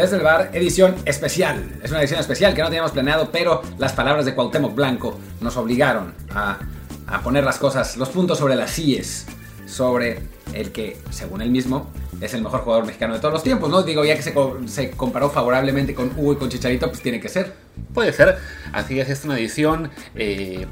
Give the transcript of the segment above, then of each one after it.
Desde el bar, edición especial. Es una edición especial que no teníamos planeado, pero las palabras de Cuauhtémoc Blanco nos obligaron a, a poner las cosas, los puntos sobre las sillas, sobre el que, según él mismo, es el mejor jugador mexicano de todos los tiempos, ¿no? Digo, ya que se, se comparó favorablemente con Hugo y con Chicharito, pues tiene que ser. Puede ser. Así es, es una edición. eh,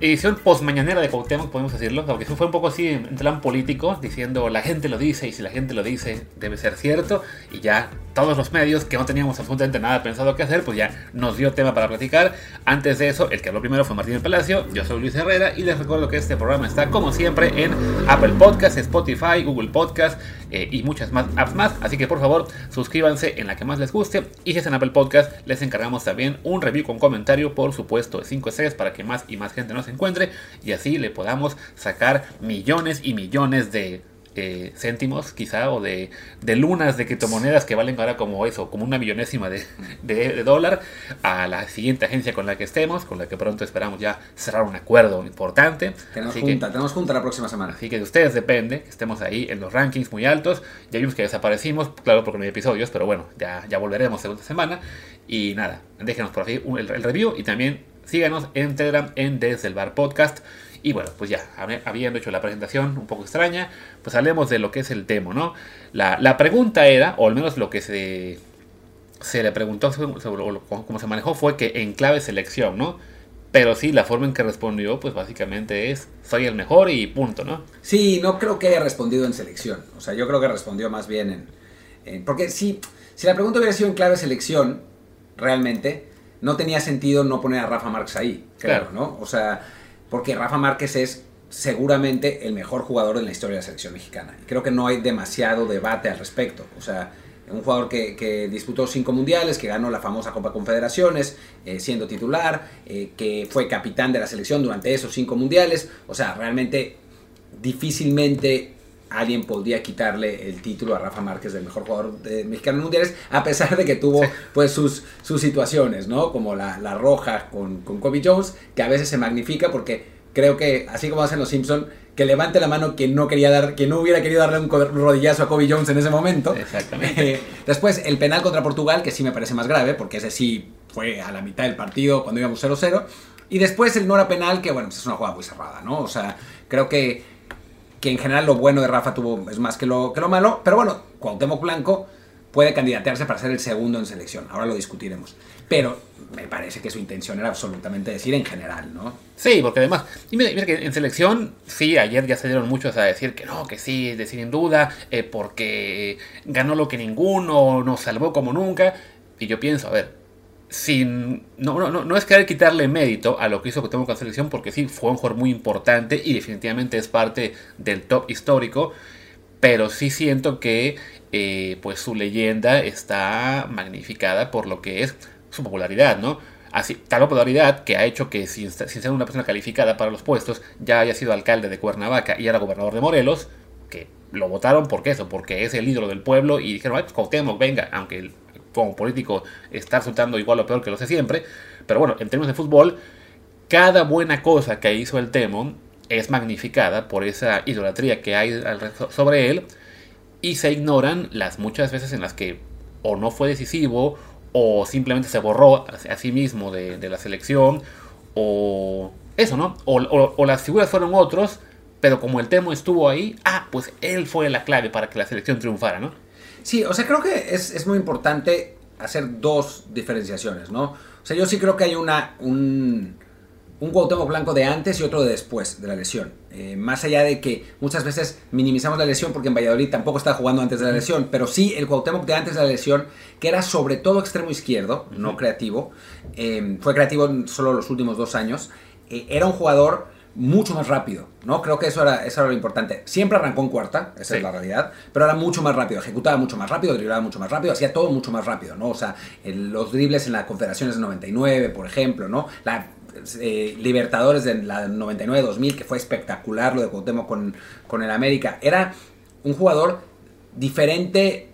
edición postmañanera de Cuauhtémoc, podemos decirlo. Aunque fue un poco así en en plan político, diciendo la gente lo dice y si la gente lo dice debe ser cierto. Y ya todos los medios que no teníamos absolutamente nada pensado que hacer, pues ya nos dio tema para platicar. Antes de eso, el que habló primero fue Martín del Palacio. Yo soy Luis Herrera y les recuerdo que este programa está como siempre en Apple Podcast, Spotify, Google Podcast eh, y muchas más apps más. Así que por favor suscríbanse en la que más les guste. Y si es en Apple Podcast, les encargamos también un review con comentario, por supuesto, de 5 estrellas para que más y más gente nos encuentre y así le podamos sacar millones y millones de eh, céntimos quizá o de, de lunas de criptomonedas que valen ahora como eso, como una millonésima de, de- de dólar a la siguiente agencia con la que estemos, con la que pronto esperamos ya cerrar un acuerdo importante. Tenemos Así que- junta, tenemos junta la próxima semana. Así que de ustedes depende que estemos ahí en los rankings muy altos. Ya vimos que desaparecimos, claro, porque no hay episodios, pero bueno, ya, ya volveremos segunda semana. Y nada, déjenos por ahí un- el, el review y también síganos en Telegram en Desde el Bar Podcast. Y bueno, pues ya, habi- habiendo hecho la presentación un poco extraña, pues hablemos de lo que es el tema, ¿no? La, la pregunta era, o al menos lo que se, se le preguntó sobre, cómo se manejó, fue que en clave selección, ¿no? Pero sí, la forma en que respondió, pues básicamente es, soy el mejor y punto, ¿no? Sí, no creo que haya respondido en selección. O sea, yo creo que respondió más bien en... en- porque si, si la pregunta hubiera sido en clave selección, realmente, no tenía sentido no poner a Rafa Márquez ahí, creo, Claro. ¿no? O sea, porque Rafa Márquez es seguramente el mejor jugador en la historia de la selección mexicana. Creo que no hay demasiado debate al respecto. O sea, un jugador que, que disputó cinco mundiales, que ganó la famosa Copa Confederaciones, eh, siendo titular, eh, que fue capitán de la selección durante esos cinco mundiales. O sea, realmente difícilmente alguien podría quitarle el título a Rafa Márquez del mejor jugador de mexicano en mundiales, a pesar de que tuvo Sí. pues sus, sus situaciones, ¿no? Como la, la roja con, con Kobe Jones, que a veces se magnifica porque creo que, así como hacen los Simpson, que levante la mano quien no quería dar, quien no hubiera querido darle un rodillazo a Kobe Jones en ese momento. Exactamente. Eh, después, el penal contra Portugal, que sí me parece más grave, porque ese sí fue a la mitad del partido cuando íbamos 0-0. Y después el no era penal, que bueno, pues es una jugada muy cerrada, ¿no? O sea, creo que, que en general lo bueno de Rafa tuvo es más que lo, que lo malo. Pero bueno, Cuauhtémoc Blanco puede candidatearse para ser el segundo en selección. Ahora lo discutiremos. Pero me parece que su intención era absolutamente decir en general, ¿no? Sí, porque además, y mira, mira que en selección, sí, ayer ya salieron muchos a decir que no, que sí, decir sin duda, eh, porque ganó lo que ninguno, nos salvó como nunca. Y yo pienso, a ver, sin, no, no, no, es querer quitarle mérito a lo que hizo Cuauhtémoc con selección, porque sí, fue un jugador muy importante y definitivamente es parte del top histórico, pero sí siento que eh, pues su leyenda está magnificada por lo que es su popularidad, ¿no? Así, tal popularidad que ha hecho que sin, sin ser una persona calificada para los puestos, ya haya sido alcalde de Cuernavaca y ahora gobernador de Morelos, que lo votaron porque eso, porque es el ídolo del pueblo y dijeron, ay, pues Cuauhtémoc, venga, aunque como político está resultando igual o peor que lo sé siempre, pero bueno, en términos de fútbol, cada buena cosa que hizo el Temo es magnificada por esa idolatría que hay sobre él y se ignoran las muchas veces en las que o no fue decisivo, o simplemente se borró a, sí mismo de, de, la selección, o eso, ¿no? O, o, o, las figuras fueron otros, pero como el Temo estuvo ahí, ah, pues él fue la clave para que la selección triunfara, ¿no? Sí, o sea, creo que es, es muy importante hacer dos diferenciaciones, ¿no? O sea, yo sí creo que hay una, un, un Cuauhtémoc Blanco de antes y otro de después de la lesión. Eh, más allá de que muchas veces minimizamos la lesión porque en Valladolid tampoco estaba jugando antes de la lesión, pero sí el Cuauhtémoc de antes de la lesión, que era sobre todo extremo izquierdo, no creativo, eh, fue creativo solo los últimos dos años, eh, era un jugador mucho más rápido, ¿no? Creo que eso era, eso era lo importante. Siempre arrancó en cuarta, esa Sí. es la realidad, pero era mucho más rápido, ejecutaba mucho más rápido, driblaba mucho más rápido, hacía todo mucho más rápido, ¿no? O sea, el- los dribles en la Confederaciones de 99, por ejemplo, ¿no? La eh, Libertadores de la 99-2000, que fue espectacular lo de Cuauhtémoc con, con el América. Era un jugador diferente,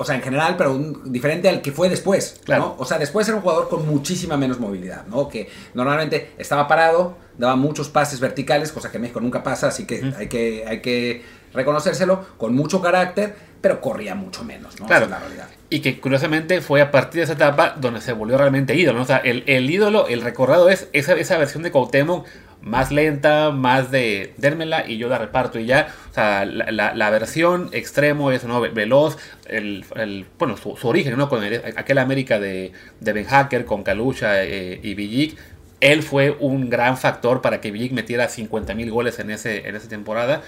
o sea, en general, pero un- diferente al que fue después, Claro. ¿no? O sea, después era un jugador con muchísima menos movilidad, ¿no? Que normalmente estaba parado, daba muchos pases verticales, cosa que en México nunca pasa, así que, hay, que hay que reconocérselo, con mucho carácter, pero corría mucho menos, ¿no? Claro. Esa es la realidad. Y que curiosamente fue a partir de esa etapa donde se volvió realmente ídolo. ¿no? O sea, el, el ídolo, el recordado es esa, esa versión de Cuauhtémoc más lenta, más de dérmela y yo la reparto y ya. O sea, la, la- versión extremo es ¿no? Ve- veloz, el, el- bueno, su, origen, ¿no? Con el- aquel América de, de Ben Hacker, con Kalusha eh, y Villic. Él fue un gran factor para que Villic metiera 50.000 goles en, ese, en esa temporada.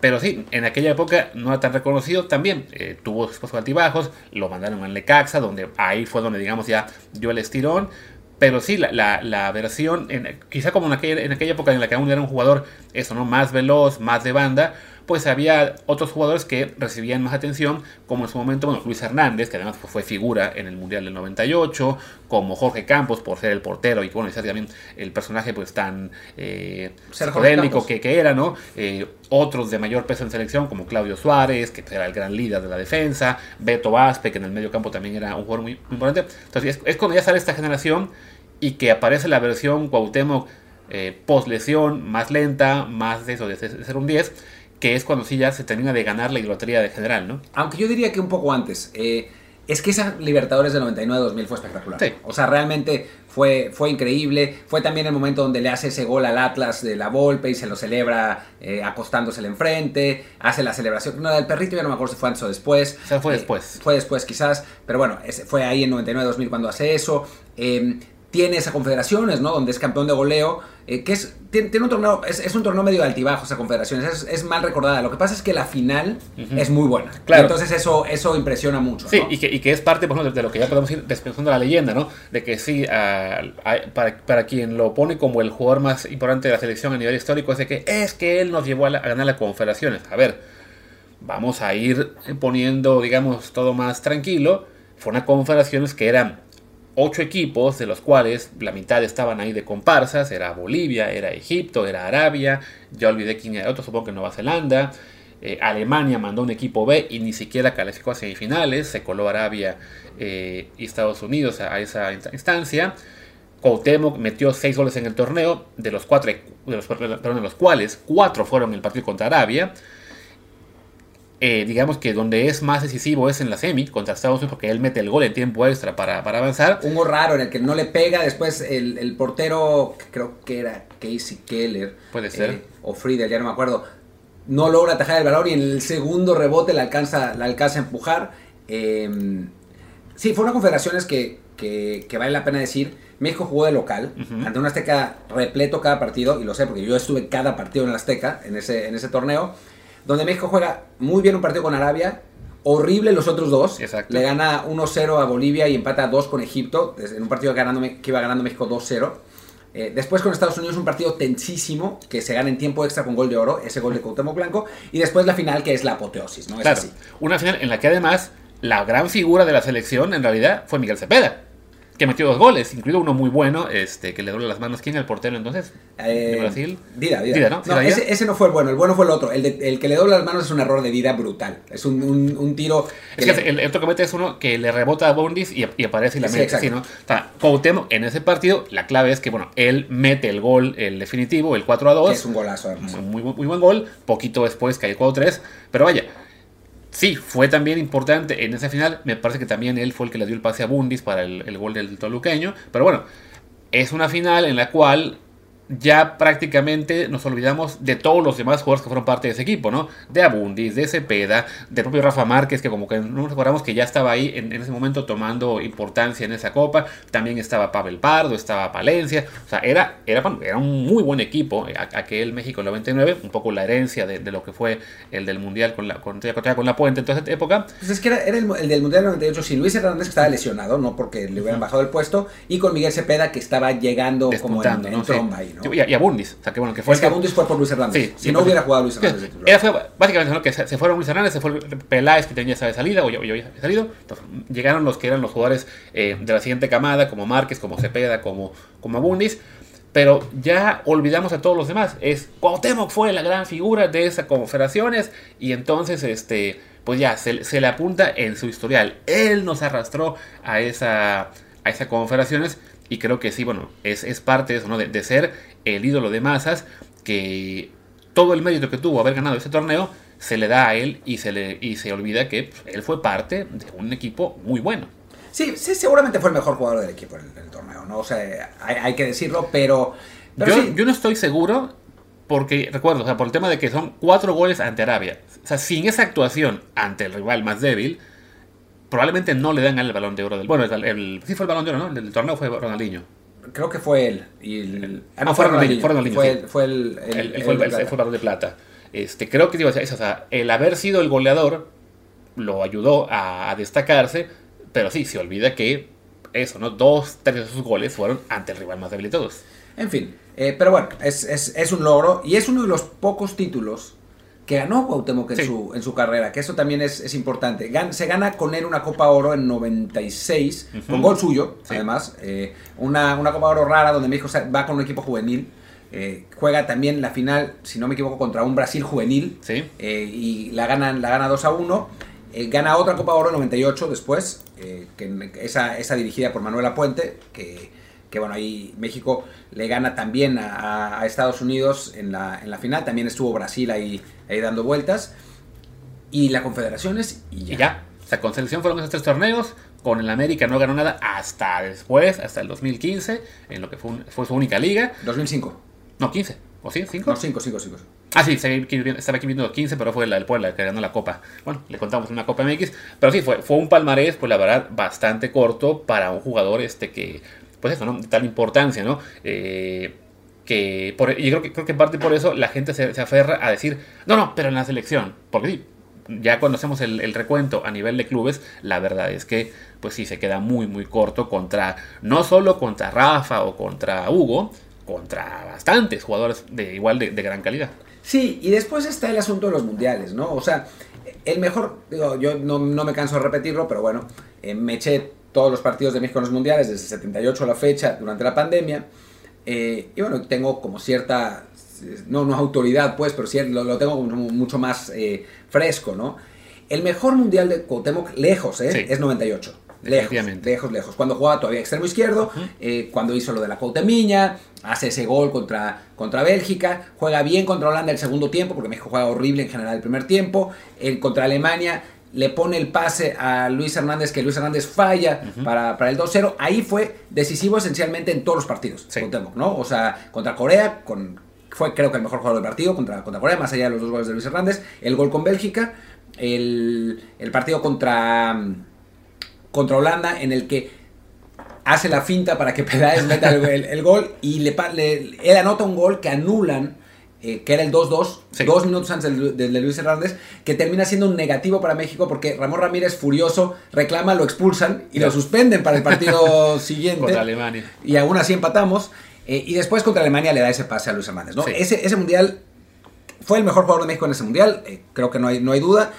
Pero sí, en aquella época no era tan reconocido también. eh, tuvo sus altibajos, lo mandaron al Necaxa, donde ahí fue donde, digamos, ya dio el estirón. Pero sí, la, la- la versión, en- quizá como en aquella, en aquella época en la que aún era un jugador, eso, ¿no? Más veloz, más de banda, pues había otros jugadores que recibían más atención, como en su momento, bueno, Luis Hernández, que además fue figura en el Mundial del 98, como Jorge Campos, por ser el portero, y bueno, también el personaje pues tan eh, psicodélico que, que era, ¿no? Eh, otros de mayor peso en selección, como Claudio Suárez, que era el gran líder de la defensa, Beto Vázquez, que en el medio campo también era un jugador muy, muy importante. Entonces, es, es cuando ya sale esta generación y que aparece la versión Cuauhtémoc eh, post lesión, más lenta, más de eso, de ser un 10, que es cuando sí ya se termina de ganar la idolatría de general, ¿no? Aunque yo diría que un poco antes. eh, es que esa Libertadores del 99-2000 fue espectacular. Sí. O sea, realmente fue, fue increíble. Fue también el momento donde le hace ese gol al Atlas de la Volpe y se lo celebra eh, acostándosele enfrente. Hace la celebración. No, del perrito ya no me acuerdo si fue antes o después. O sea, fue Eh, después. Fue después quizás. Pero bueno, fue ahí en 99-2000 cuando hace eso. Eh, tiene esa confederaciones, ¿no? Donde es campeón de goleo, eh, que es, tiene, tiene un torneo, es, es un torneo medio altibajo esa confederaciones, es, es mal recordada. Lo que pasa es que la final es muy buena. Claro. Entonces eso, eso impresiona mucho. Sí, ¿no? y que, y que es parte, por ejemplo, de lo que ya podemos ir despensando la leyenda, ¿no? De que sí, ah, ah, para, para quien lo pone como el jugador más importante de la selección a nivel histórico, es de que es que él nos llevó a, la- a ganar las confederaciones. A ver, vamos a ir poniendo, digamos, todo más tranquilo. Fue una confederaciones que eran ocho equipos, de los cuales la mitad estaban ahí de comparsas, era Bolivia, era Egipto, era Arabia, ya olvidé quién era otro, supongo que Nueva Zelanda. Eh, Alemania mandó un equipo B y ni siquiera calificó a semifinales, se coló Arabia eh, y Estados Unidos a, esa inst- instancia. Cuauhtémoc metió seis goles en el torneo, de los, cuatro, de los cuales cuatro fueron en el partido contra Arabia. Eh, digamos que donde es más decisivo es en la semi contra Estados Unidos porque él mete el gol en tiempo extra para, para avanzar. Un gol raro en el que no le pega, después el, el portero, creo que era Casey Keller. Puede ser. eh, o Friedel, ya no me acuerdo. No logra atajar el balón y en el segundo rebote la alcanza, la alcanza a empujar. Eh, sí, fue una confederaciones que, que, que vale la pena decir. México jugó de local, ante un Azteca repleto cada partido, y lo sé porque yo estuve cada partido en el Azteca, en ese, en ese torneo, donde México juega muy bien un partido con Arabia, horrible los otros dos, Exacto. le gana 1-0 a Bolivia y empata 2 con Egipto, en un partido ganando, que iba ganando México 2-0. Eh, después con Estados Unidos un partido tensísimo que se gana en tiempo extra con gol de oro, ese gol de Cuauhtémoc Blanco, y después la final que es la apoteosis, ¿no? Es Claro, así. una final en la que además la gran figura de la selección en realidad fue Miguel Cepeda, que metió dos goles, incluido uno muy bueno, este, que le doble las manos. ¿Quién era el portero entonces? Eh, ¿De Brasil? Dida, Dida. Dida, ¿no? No, ese, ese no fue el bueno, el bueno fue el otro. El, de- el que le dobla las manos es un error de Dida brutal. Es un, un- un tiro. Es que que le- el, el otro que mete es uno que le rebota a Bondis y, y aparece y la Sí, mete. ¿sí, no? O sea, Cuauhtémoc en ese partido, la clave es que, bueno, él mete el gol, el definitivo, el 4 a 2. que es un golazo. muy, muy, muy buen gol. Poquito después cae el 4-3. Pero vaya, sí, fue también importante en esa final. Me parece que también él fue el que le dio el pase a Bundis para el, gol del toluqueño. Pero bueno, es una final en la cual ya prácticamente nos olvidamos de todos los demás jugadores que fueron parte de ese equipo, ¿no? De Abundis, de Cepeda, de propio Rafa Márquez, que como que no nos acordamos que ya estaba ahí en, en, ese momento tomando importancia en esa copa. También estaba Pavel Pardo, estaba Palencia. O sea, era, era, era un muy buen equipo eh, aquel México 99, un poco la herencia de, de, lo que fue el del Mundial con la, con, con la Puente en toda esa época. Pues es que era, era el, el, del Mundial 98 sin Luis Hernández que estaba lesionado, no porque le hubieran bajado el puesto, y con Miguel Cepeda que estaba llegando como en, en ¿no? tromba ahí. ¿No? Y, y, a Bundis. O sea, que bueno, que fue es que Bundis fue por Luis Hernández. Sí, si sí, no hubiera jugado Luis Hernández. Sí, era fue, básicamente, ¿no? que se, se, fueron Luis Hernández, se fue Peláez, que tenía esa de salida, o yo, yo había salido. Entonces, llegaron los que eran los jugadores eh, de la siguiente camada, como Márquez, como Cepeda, como, como Bundis. Pero ya olvidamos a todos los demás. Es Cuauhtémoc fue la gran figura de esas confederaciones. Y entonces, este, pues ya, se, se le apunta en su historial. Él nos arrastró a esa, a esas confederaciones. Y creo que sí, bueno, es, es parte de eso, ¿no? De, de, ser el ídolo de masas, que todo el mérito que tuvo haber ganado ese torneo se le da a él y se, le, y se olvida que pues, él fue parte de un equipo muy bueno. Sí, sí, seguramente fue el mejor jugador del equipo en el, torneo, ¿no? O sea, hay, hay que decirlo, pero... pero yo, sí. yo no estoy seguro porque, recuerdo, o sea, por el tema de que son cuatro goles ante Arabia. O sea, sin esa actuación ante el rival más débil, probablemente no le dan el balón de oro del. Bueno, el, el, sí fue el balón de oro, ¿no? El, el torneo fue Ronaldinho. Creo que fue él. Y el, ah, no, fue Ronaldinho. Fue, Ronaldinho, fue, sí. fue el, el, el, fue, el, fue el balón de plata. Este, creo que digo, eso, o sea, el haber sido el goleador lo ayudó a, a, destacarse, pero sí, se olvida que eso, ¿no? Dos, tres de sus goles fueron ante el rival más débil de todos. En fin, eh, pero bueno, es, es, es, un logro y es uno de los pocos títulos que ganó Cuauhtémoc en, sí. su, en su carrera, que eso también es, es importante. Gan, se gana con él una Copa Oro en 96, uh -huh. con gol suyo, sí. además. Eh, una, una Copa Oro rara donde México va con un equipo juvenil. Eh, juega también la final, si no me equivoco, contra un Brasil juvenil. Sí. Eh, y la, ganan, la gana 2 a 1. gana otra Copa Oro en 98 después, que esa, esa dirigida por Manuela Puente, que que bueno, ahí México le gana también a, a Estados Unidos en la, en la, final, también estuvo Brasil ahí, ahí dando vueltas, y la Confederaciones y ya. Y ya. O sea, con selección fueron esos tres torneos, con el América no ganó nada hasta después, hasta el 2015, en lo que fue, un, fue su única liga. 2005. No, 15. ¿O sí? ¿5? No, 5, 5, 5. Ah, sí, estaba aquí viendo 15, pero fue la del Puebla que ganó la Copa. Bueno, le contamos una Copa MX. Pero sí, fue, fue un palmarés, pues la verdad, bastante corto para un jugador este que pues eso, ¿no? Tal importancia, ¿no? Eh, que por, y creo que, creo que en parte por eso la gente se, aferra a decir, no, no, pero en la selección, porque sí, ya cuando hacemos el, el, recuento a nivel de clubes, la verdad es que, pues sí, se queda muy, muy corto contra, no solo contra Rafa o contra Hugo, contra bastantes jugadores de igual de, de gran calidad. Sí, y después está el asunto de los mundiales, ¿no? O sea, el mejor, digo, yo no, no me canso de repetirlo, pero bueno, eh, me eché todos los partidos de México en los mundiales, desde el 78 a la fecha, durante la pandemia. Eh, y bueno, tengo como cierta, no, no autoridad, pues, pero sí lo, lo tengo mucho más eh, fresco, ¿no? El mejor mundial de Cuauhtémoc, lejos, ¿eh? Sí. Es 98. Lejos, lejos, lejos. Cuando jugaba todavía extremo izquierdo, uh -huh. eh, cuando hizo lo de la Coutemiña, hace ese gol contra, contra Bélgica, juega bien contra Holanda el segundo tiempo, porque México juega horrible en general el primer tiempo, el, contra Alemania le pone el pase a Luis Hernández, que Luis Hernández falla uh -huh. para, para, el 2-0. Ahí fue decisivo esencialmente en todos los partidos. Sí. ¿no? O sea, contra Corea, con, fue creo que el mejor jugador del partido, contra, contra Corea, más allá de los dos goles de Luis Hernández. El gol con Bélgica, el, el partido contra, contra Holanda, en el que hace la finta para que Peláez meta el, el, el, gol y le, le, él anota un gol que anulan eh, que era el 2-2, sí. dos minutos antes del, del, de Luis Hernández, que termina siendo un negativo para México porque Ramón Ramírez, furioso, reclama, lo expulsan y sí. lo suspenden para el partido siguiente. Contra Alemania. Y aún así empatamos. Eh, y después contra Alemania le da ese pase a Luis Hernández. ¿no? Sí. Ese, ese mundial fue el mejor jugador de México en ese mundial, eh, creo que no hay, no hay duda.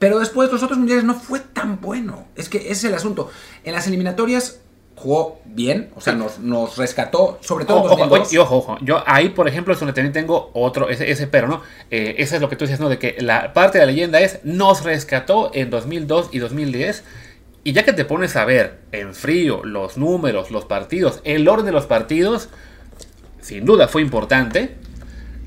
Pero después los otros mundiales no fue tan bueno. Es que ese es el asunto. En las eliminatorias jugó bien, o sea, nos, nos rescató, sobre todo ojo, ojo, y ojo, ojo, yo ahí, por ejemplo, es donde también tengo otro, ese, ese pero, ¿no? Eh, ese es lo que tú dices, ¿no? De que la parte de la leyenda es, nos rescató en 2002 y 2010, y ya que te pones a ver en frío los números, los partidos, el orden de los partidos, sin duda fue importante,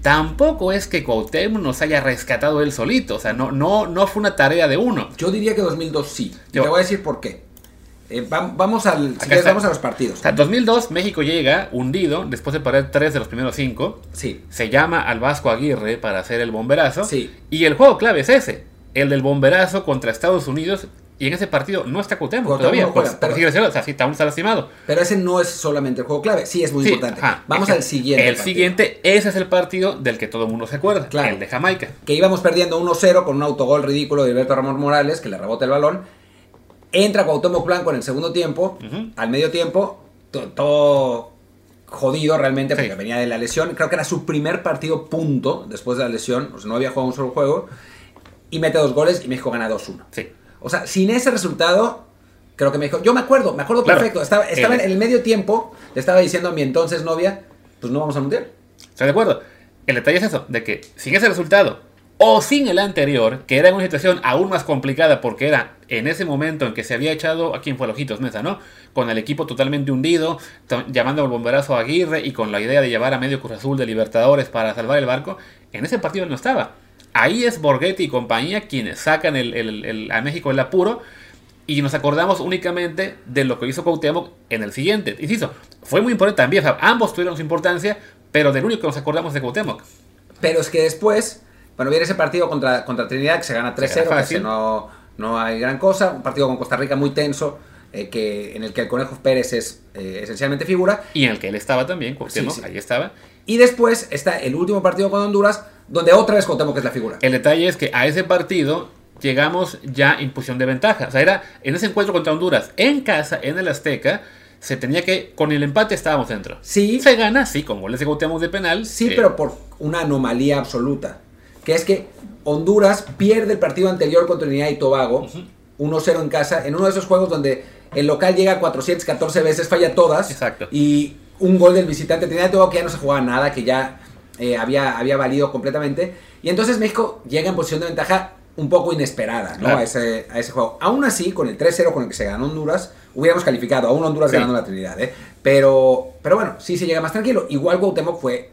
tampoco es que Cuauhtémoc nos haya rescatado él solito. O sea, no, no, no fue una tarea de uno. Yo diría que 2002 sí. Yo- Te voy a decir por qué. Eh, va- vamos, al, si quieres, vamos a los partidos. O sea, 2002, México llega hundido después de perder tres de los primeros cinco. Sí. Se llama al Vasco Aguirre para hacer el bomberazo. Sí. Y el juego clave es ese: el del bomberazo contra Estados Unidos. Y en ese partido no está Cuauhtémoc todavía. juega, Pues, pero- sigue o sea, sí, aún está lastimado. Pero ese no es solamente el juego clave. Sí, es muy Sí, importante. ajá. Vamos al siguiente. El partido. siguiente, ese es el partido del que todo el mundo se acuerda. Claro. El de Jamaica. Que íbamos perdiendo 1-0 con un autogol ridículo de Alberto Ramón Morales, que le rebota el balón. Entra Cuauhtémoc Blanco en el segundo tiempo. Ujú. Al medio tiempo, to- todo jodido realmente porque Sí. venía de la lesión. Creo que era su primer partido punto después de la lesión. O sea, no había jugado un solo juego. Y mete dos goles y México gana 2-1. Sí. O sea, sin ese resultado, creo que México. Yo me acuerdo, me acuerdo Claro. perfecto. Estaba, estaba El- en el medio tiempo, le estaba diciendo a mi entonces novia, pues no vamos al mundial. ¿Estás de acuerdo? El detalle es eso, de que sin ese resultado o sin el anterior, que era una situación aún más complicada porque era en ese momento en que se había echado, a quién fue Ojitos Mesa, ¿no? Con el equipo totalmente hundido, llamando al bomberazo a Aguirre y con la idea de llevar a medio Cruz Azul de Libertadores para salvar el barco, en ese partido no estaba. Ahí es Borghetti y compañía quienes sacan el- el- el- a México el apuro y nos acordamos únicamente de lo que hizo Cuauhtémoc en el siguiente. Insisto, fue muy importante también, ambos tuvieron su importancia, pero del único que nos acordamos de Cuauhtémoc. Pero es que después, bueno, viene ese partido contra, contra Trinidad que se gana 3-0, gana que no, no hay gran cosa. Un partido con Costa Rica muy tenso, eh, que, en el que el Conejo Pérez es eh, esencialmente figura. Y en el que él estaba también, Cuauhtémoc, Sí, sí. ahí estaba. Y después está el último partido con Honduras, donde otra vez Cuauhtémoc es la figura. El detalle es que a ese partido llegamos ya en posición de ventaja. O sea, era en ese encuentro contra Honduras, en casa, en el Azteca, se tenía que, con el empate estábamos dentro. Sí. Se gana, sí, con goles de Cuauhtémoc de penal. Sí, eh, pero por una anomalía absoluta. Que es que Honduras pierde el partido anterior contra Trinidad y Tobago, 1-0 en casa, en uno de esos juegos donde el local llega 414 veces, falla todas. Exacto. Y un gol del visitante Trinidad y Tobago que ya no se jugaba nada, que ya eh, había, había valido completamente. Y entonces México llega en posición de ventaja un poco inesperada ¿no? Claro. a, ese, a ese juego. Aún así, con el 3-0 con el que se ganó Honduras, hubiéramos calificado. Aún Honduras Sí. ganando la Trinidad. ¿eh? Pero, pero bueno, sí se llega más tranquilo. Igual Cuauhtémoc fue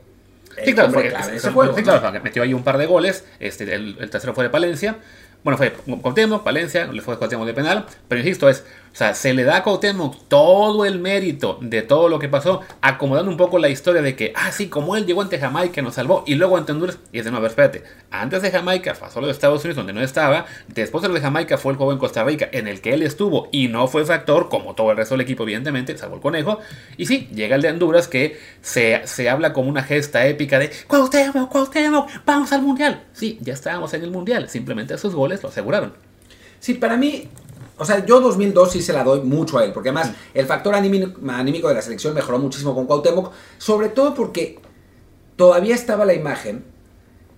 Sí, claro, fue- clave ese juego. sí, claro, metió ahí un par de goles. Este, el, el tercero fue de Palencia. Bueno, fue Cuauhtémoc, Palencia, le fue Cuauhtémoc de penal. Pero insisto, es, o sea, se le da a Cuauhtémoc todo el mérito de todo lo que pasó, acomodando un poco la historia de que, ah, sí, como él llegó ante Jamaica, nos salvó, y luego ante Honduras, y es de nuevo, espérate, antes de Jamaica pasó lo de Estados Unidos, donde no estaba, después de lo de Jamaica fue el juego en Costa Rica, en el que él estuvo, y no fue factor, como todo el resto del equipo, evidentemente, salvo el conejo, y sí, llega el de Honduras, que se, se habla como una gesta épica de, Cuauhtémoc, Cuauhtémoc, vamos al Mundial. Sí, ya estábamos en el Mundial, simplemente sus goles lo aseguraron. Sí, para mí, o sea, yo 2002 sí se la doy mucho a él, porque además el factor anímico, de la selección mejoró muchísimo con Cuauhtémoc, sobre todo porque todavía estaba la imagen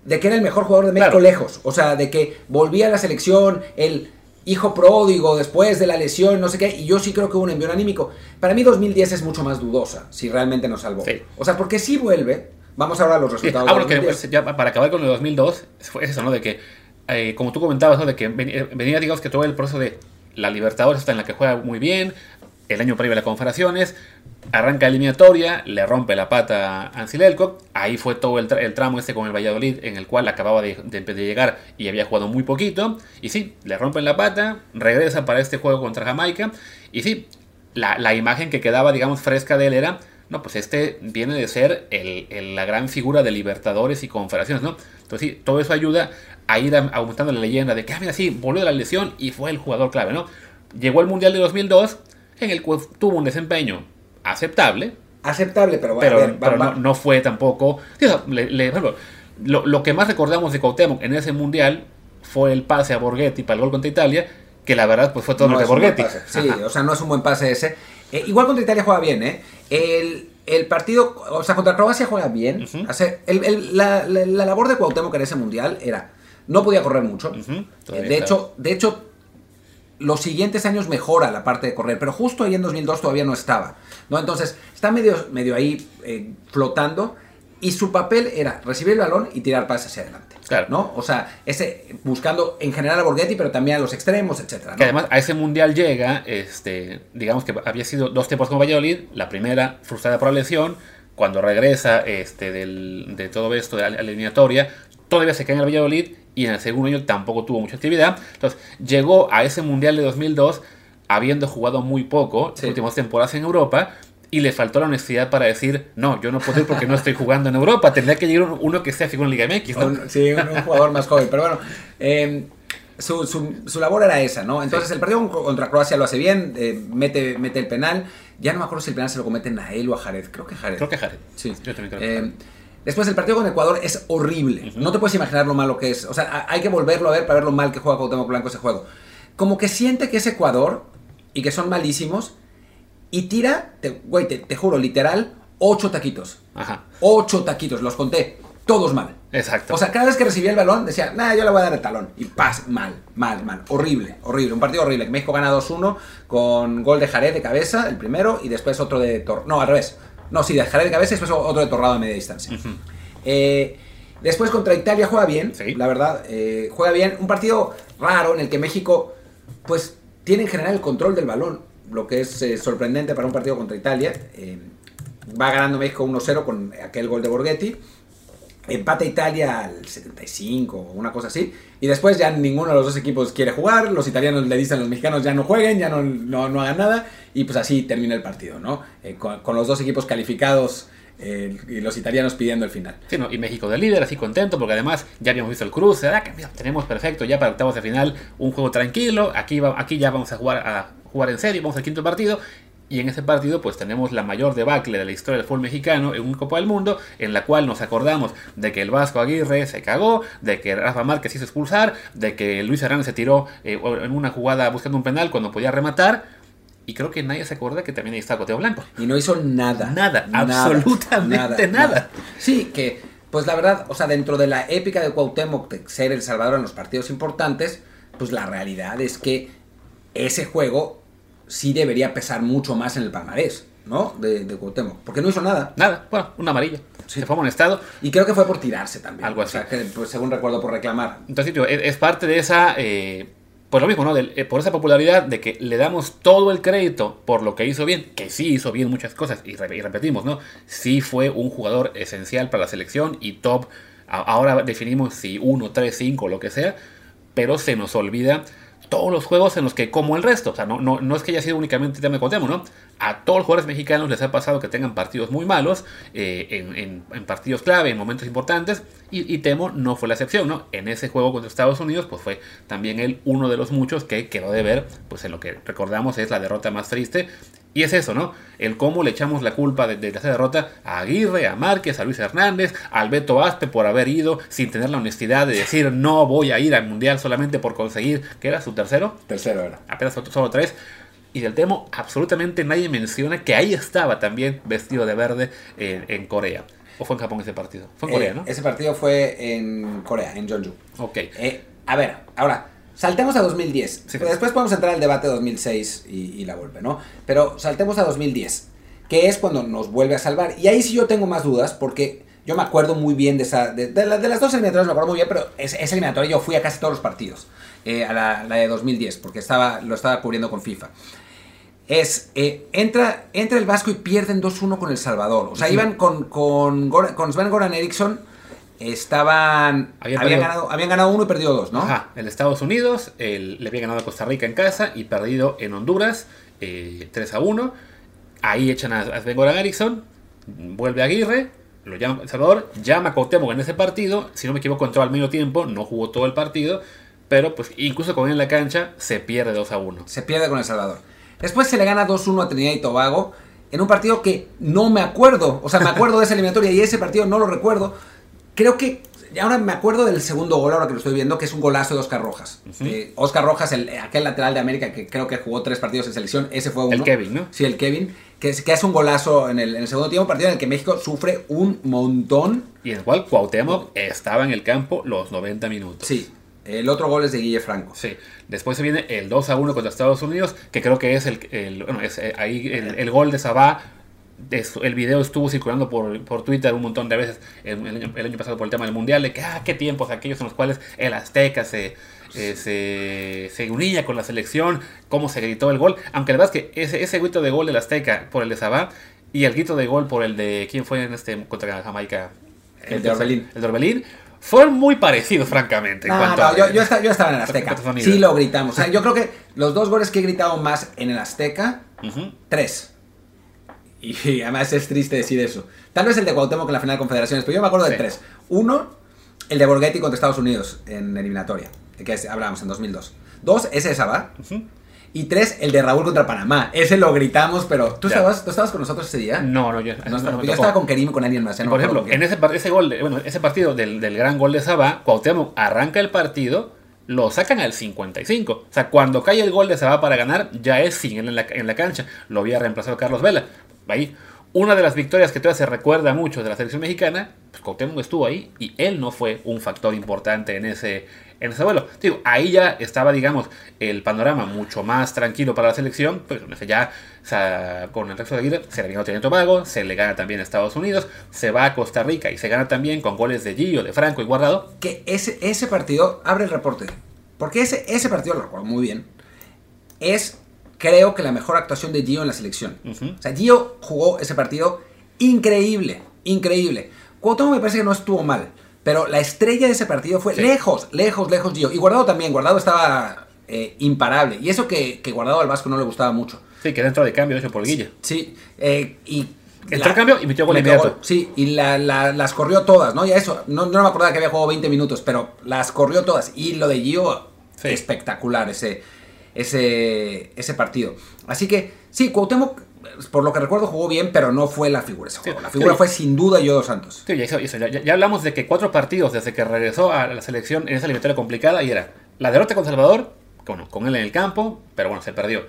de que era el mejor jugador de México Claro. lejos, o sea, de que volvía a la selección, el hijo pródigo después de la lesión, no sé qué, y yo sí creo que hubo un envío anímico. Para mí 2010 es mucho más dudosa, si realmente nos salvó. Sí. O sea, porque si vuelve, vamos ahora a los Sí, resultados. ah, de bueno, que 2010. pues, ya para acabar con el 2002, fue eso, ¿no? De que, eh, como tú comentabas, ¿no? De que ven- venía, digamos, que todo el proceso de la Libertadores está en la que juega muy bien, el año previo a las confederaciones, arranca eliminatoria, le rompe la pata a Ansel Elcock, ahí fue todo el, tra- el tramo este con el Valladolid, en el cual acababa de, de- llegar y había jugado muy poquito, y sí, le rompen la pata, regresa para este juego contra Jamaica, y sí, la, imagen que quedaba, digamos, fresca de él era, no, pues este viene de ser el- la gran figura de Libertadores y Confederaciones, ¿no? Entonces sí, todo eso ayuda a ir aumentando la leyenda de que, ah, mira, sí, volvió de la lesión y fue el jugador clave, ¿no? Llegó al Mundial de 2002, en el cual tuvo un desempeño aceptable, Aceptable, pero, bueno, pero, a ver, va- pero va- no, no fue tampoco... sí, o sea, le- le- lo, lo que más recordamos de Cuauhtémoc en ese Mundial fue el pase a Borghetti para el gol contra Italia, que la verdad pues fue todo No lo de Borghetti. Sí, Ajá. o sea, no es un buen pase ese. Eh, igual contra Italia juega bien, ¿eh? El, el partido, o sea, contra Croacia juega bien. Ujú. Hace- el- el- la, la- la labor de Cuauhtémoc en ese mundial era, no podía correr mucho. Eh, de, hecho, de hecho, los siguientes años mejora la parte de correr, pero justo ahí en 2002 todavía no estaba. ¿no? Entonces, está medio, medio ahí eh, flotando y su papel era recibir el balón y tirar pases hacia adelante. Claro. ¿no? O sea, ese, buscando en general a Borghetti, pero también a los extremos, etcétera. ¿no? Que además a ese mundial llega, este, digamos que había sido dos tiempos con Valladolid, la primera frustrada por la lesión, cuando regresa este, del, de todo esto, de la eliminatoria, todavía se cae en el Valladolid y en el segundo año tampoco tuvo mucha actividad. Entonces, llegó a ese Mundial de 2002 habiendo jugado muy poco, Sí. últimas temporadas en Europa, y le faltó la honestidad para decir, no, yo no puedo ir porque no estoy jugando en Europa, tendría que llegar uno que sea figura en Liga MX, ¿no? Un- sí, un, un jugador más joven. Pero bueno, eh, su, su- su labor era esa, ¿no? Entonces el partido con- contra Croacia lo hace bien, eh, mete, mete el penal. Ya no me acuerdo si el penal se lo cometen a él o a Jared. Creo que Jared. Creo que Jared. Sí. Yo también creo que Eh, Jared. Después el partido con Ecuador es horrible. No te puedes imaginar lo malo que es. O sea, hay que volverlo a ver para ver lo mal que juega Cuauhtémoc Blanco ese juego. Como que siente que es Ecuador y que son malísimos y tira, te, güey, te, te juro, literal, ocho taquitos. Ajá, Ocho taquitos, los conté. Todos mal. exacto. O sea, cada vez que recibía el balón decía, nah, yo le voy a dar el talón. Y paz, mal, mal, mal. Horrible, horrible. Un partido horrible. México gana 2-1 con gol de Jared de cabeza, el primero, y después otro de Tor... No, al revés. No, sí, de Jared de cabeza y después otro de Torrado a media distancia. Eh, después contra Italia juega bien, Sí. la verdad. eh, juega bien. Un partido raro en el que México, pues, tiene en general el control del balón. Lo que es eh, sorprendente para un partido contra Italia. Va ganando México 1-0 con aquel gol de Borghetti. Empata Italia al 75 o una cosa así. Y después ya ninguno de los dos equipos quiere jugar. Los italianos le dicen a los mexicanos ya no jueguen, ya no, no, no hagan nada. Y pues así termina el partido, ¿no? Eh, con, los dos equipos calificados eh, y los italianos pidiendo el final. Sí, no, y México de líder, así contento, porque además ya habíamos visto el cruce, ah, tenemos perfecto ya para octavos de final un juego tranquilo, aquí, va, aquí ya vamos a jugar, a jugar en serio, vamos al quinto partido, y en ese partido pues tenemos la mayor debacle de la historia del fútbol mexicano en un Copa del Mundo, en la cual nos acordamos de que el Vasco Aguirre se cagó, de que Rafa Márquez hizo expulsar, de que Luis Hernández se tiró eh, en una jugada buscando un penal cuando podía rematar, y creo que nadie se acuerda que también ahí está Coteo Blanco. Y no hizo nada. Nada, absolutamente nada. Sí, que, pues la verdad, o sea, dentro de la épica de Cuauhtémoc de ser El Salvador en los partidos importantes, pues la realidad es que ese juego sí debería pesar mucho más en el palmarés, ¿no? De, de Cuauhtémoc, porque no hizo nada. Nada, bueno, un amarillo. Sí. Se fue amonestado. Y creo que fue por tirarse también. Algo O sea, que, pues, según recuerdo, por reclamar. Entonces, tío, es, parte de esa, eh, pues lo mismo, ¿no? Eh, por esa popularidad de que le damos todo el crédito por lo que hizo bien, que sí hizo bien muchas cosas, y, re- y repetimos, ¿no? Sí fue un jugador esencial para la selección y top. A- ahora definimos si 1, 3, 5, lo que sea, pero se nos olvida todos los juegos en los que, como el resto, o sea, no, no, no es que haya sido únicamente tema de Cuauhtémoc, ¿no? A todos los jugadores mexicanos les ha pasado que tengan partidos muy malos, eh, en partidos clave, en momentos importantes, y, y Temo no fue la excepción, ¿no? En ese juego contra Estados Unidos, pues fue también él uno de los muchos que quedó de ver, pues en lo que recordamos es la derrota más triste, y es eso, ¿no? El cómo le echamos la culpa de, de esa derrota a Aguirre, a Márquez, a Luis Hernández, a Alberto Aspe por haber ido sin tener la honestidad de decir no voy a ir al Mundial solamente por conseguir, que era su tercero, Tercero era. apenas solo- solo tres. Y del Temo absolutamente nadie menciona que ahí estaba también vestido de verde eh, en Corea. ¿O fue en Japón ese partido? Fue en Corea, Eh, ¿no? Ese partido fue en Corea, en Jeonju. Ok. Eh, a ver, ahora, saltemos a 2010. Sí. Después podemos entrar al debate de 2006 y, y la vuelve, ¿no? Pero saltemos a 2010, que es cuando nos vuelve a salvar. Y ahí sí yo tengo más dudas, porque yo me acuerdo muy bien de esa. De, de la- de las dos eliminatorias me acuerdo muy bien, pero es- esa eliminatoria yo fui a casi todos los partidos. eh, a la, la de 2010, porque estaba, lo estaba cubriendo con FIFA. Es, eh, entra, entra el Vasco y pierden 2-1 con El Salvador. O sea, iban con, con, con Sven Goran Eriksson, estaban... Habían ganado, habían ganado uno y perdido dos, ¿no? Ajá, el Estados Unidos el- le había ganado a Costa Rica en casa y perdido en Honduras eh, 3 a 1. Ahí echan a, a Sven Goran Eriksson, vuelve Aguirre, lo llama El Salvador, llama a Cuauhtémoc en ese partido, si no me equivoco entró al medio tiempo, no jugó todo el partido, pero pues incluso con él en la cancha se pierde 2 a 1. Se pierde con El Salvador. Después se le gana 2-1 a Trinidad y Tobago en un partido que no me acuerdo. O sea, me acuerdo de esa eliminatoria y ese partido no lo recuerdo. Creo que ahora me acuerdo del segundo gol, ahora que lo estoy viendo, que es un golazo de Oscar Rojas. Eh, Oscar Rojas, el, aquel lateral de América que creo que jugó tres partidos en selección, ese fue uno. El Kevin, ¿no? Sí, el Kevin, que, que hace un golazo en el, en el segundo tiempo, partido en el que México sufre un montón. Y en el cual Cuauhtémoc estaba en el campo los 90 minutos. Sí, el otro gol es de Guille Franco. Sí. Después se viene el 2 a 1 contra Estados Unidos, que creo que es el, el- bueno, es, eh, ahí el, el gol de Sabá. El video estuvo circulando por, por Twitter un montón de veces el, el año, el año pasado por el tema del mundial, de que, ah, qué tiempos aquellos en los cuales el Azteca se, eh, se, se unía con la selección, cómo se gritó el gol. Aunque la verdad es que ese, ese grito de gol del Azteca por el de Sabá y el grito de gol por el de. ¿Quién fue en este contra Jamaica? El de Orbelín. El de Orbelín. Fueron muy parecidos, francamente. en No, no, a- yo, yo estaba, yo estaba en el Azteca. Sí lo gritamos. O sea, yo creo que los dos goles que he gritado más en el Azteca, tres. Y además es triste decir eso. Tal vez el de Cuauhtémoc en la final de confederaciones, pero yo me acuerdo de Sí. tres. Uno, el de Borghetti contra Estados Unidos en eliminatoria, que es- hablábamos en 2002. Dos, ese de Sabá. Y tres, el de Raúl contra Panamá. Ese lo gritamos, pero ¿tú, estabas, ¿tú estabas con nosotros ese día? No, no, yo. No, no yo estaba con Kerim con alguien más. no Por ejemplo, en ese, ese gol, de- bueno, ese partido del, del gran gol de Sabá, Cuauhtémoc arranca el partido, lo sacan al 55. O sea, cuando cae el gol de Sabá para ganar, ya es sin él en la, en la cancha. Lo había reemplazado Carlos Vela. Ahí, una de las victorias que todavía se recuerda mucho de la selección mexicana, pues Cuauhtémoc estuvo ahí y él no fue un factor importante en ese, en ese vuelo. Digo, ahí ya estaba, digamos, el panorama mucho más tranquilo para la selección, pues ya con el resto de Aguirre se le ganó a Trinidad Tobago, se le gana también a Estados Unidos, se va a Costa Rica y se gana también con goles de Gillo, de Franco y Guardado. que ese, ese partido, abre el reporte, porque ese, ese partido, lo recuerdo muy bien, es, creo que la mejor actuación de Gio en la selección. O sea, Gio jugó ese partido increíble, increíble. Cuauhtémoc me parece que no estuvo mal, pero la estrella de ese partido fue Sí. lejos, lejos, lejos Gio. Y Guardado también, Guardado estaba eh, imparable. Y eso que, que Guardado al Vasco no le gustaba mucho. Sí, que dentro de cambio hecho por Guilla. Sí, eh, y... Entró a cambio y metió gol inmediato. Sí, y la- la- las corrió todas, ¿no? Ya eso, no, no me acordaba que había jugado 20 minutos, pero las corrió todas. Y lo de Gio, Sí. espectacular ese, ese, ese partido. Así que, sí, Cuauhtémoc, por lo que recuerdo, jugó bien, pero no fue la figura. ese juego. Sí, La figura sí. fue sin duda Gio dos Santos. Sí, ya, eso- eso, ya- ya hablamos de que cuatro partidos desde que regresó a la selección en esa eliminatoria complicada y era la derrota con Salvador, bueno, con él en el campo, pero bueno, se perdió.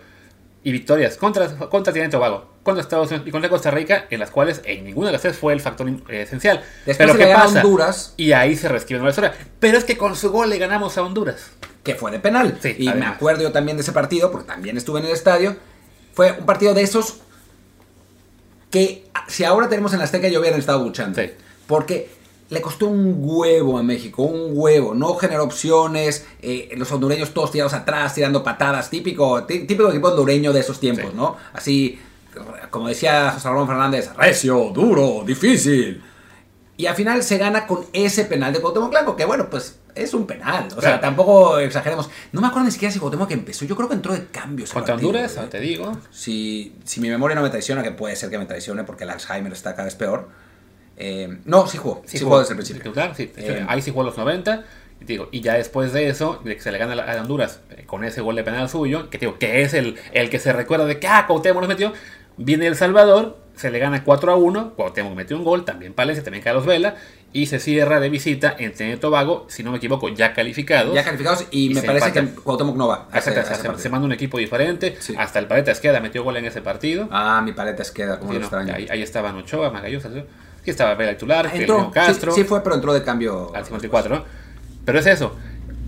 Y victorias contra, contra Trinidad y Tobago, contra Estados Unidos y contra Costa Rica, en las cuales en ninguna de las tres fue el factor eh, esencial. Después pero se ¿qué le a? Honduras. Y ahí se reescribe la historia. Pero es que con su gol le ganamos a Honduras. que fue de penal. Sí, y me acuerdo yo también de ese partido, porque también estuve en el estadio. Fue un partido de esos que si ahora tenemos en la Azteca yo hubiera estado luchando. Sí. Porque le costó un huevo a México, un huevo. No generó opciones, eh, los hondureños todos tirados atrás, tirando patadas. Típico, tí- típico equipo hondureño de esos tiempos, Sí. ¿no? Así, como decía José Ramón Fernández, recio, duro, difícil. Y al final se gana con ese penal de Cuauhtémoc Blanco, que bueno, pues es un penal. O sea, tampoco exageremos. No me acuerdo ni siquiera si Cuauhtémoc empezó. Yo creo que entró de cambio. ese Contra Honduras, ¿eh? te digo. Si, si mi memoria no me traiciona, que puede ser que me traicione porque el Alzheimer está cada vez peor. Eh, no, sí jugó. Sí, jugó desde el principio. Titular, sí. Eh, ahí sí jugó a los 90. Y, digo, y ya después de eso, de que se le gana a Honduras eh, con ese gol de penal suyo, que, digo, que es el, el que se recuerda de que ah, Cuauhtémoc nos metió, viene El Salvador, se le gana 4 a 1, Cuauhtémoc metió un gol, también Palencia, también Carlos Vela, y se cierra de visita en Trinidad Tobago, si no me equivoco, ya calificados. Ya calificados y, Y me parece que Cuauhtémoc no va. Exacto, se, manda un equipo diferente, Sí. hasta el Paleta Esqueda metió gol en ese partido. Ah, mi paleta es queda, como Sí, lo no, extraño. ahí, ahí estaban Ochoa, Magallanes, sí estaba Vela titular, Entró, Castro. Sí, sí fue, pero entró de cambio. al 54, ¿no? Pero es eso.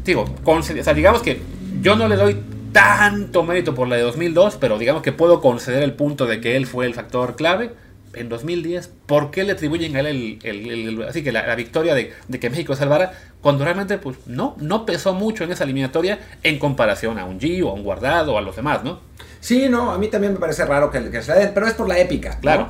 Digo, conce- o sea, digamos que yo no le doy tanto mérito por la de 2002, pero digamos que puedo conceder el punto de que él fue el factor clave. En 2010, ¿por qué le atribuyen a él el, el- el- el- así que la, la victoria de, de que México salvara? Cuando realmente, pues, no, no pesó mucho en esa eliminatoria en comparación a un Gio, a un Guardado, o a los demás, ¿no? Sí, no, a mí también me parece raro que, que se la den, pero es por la épica. ¿no? Claro.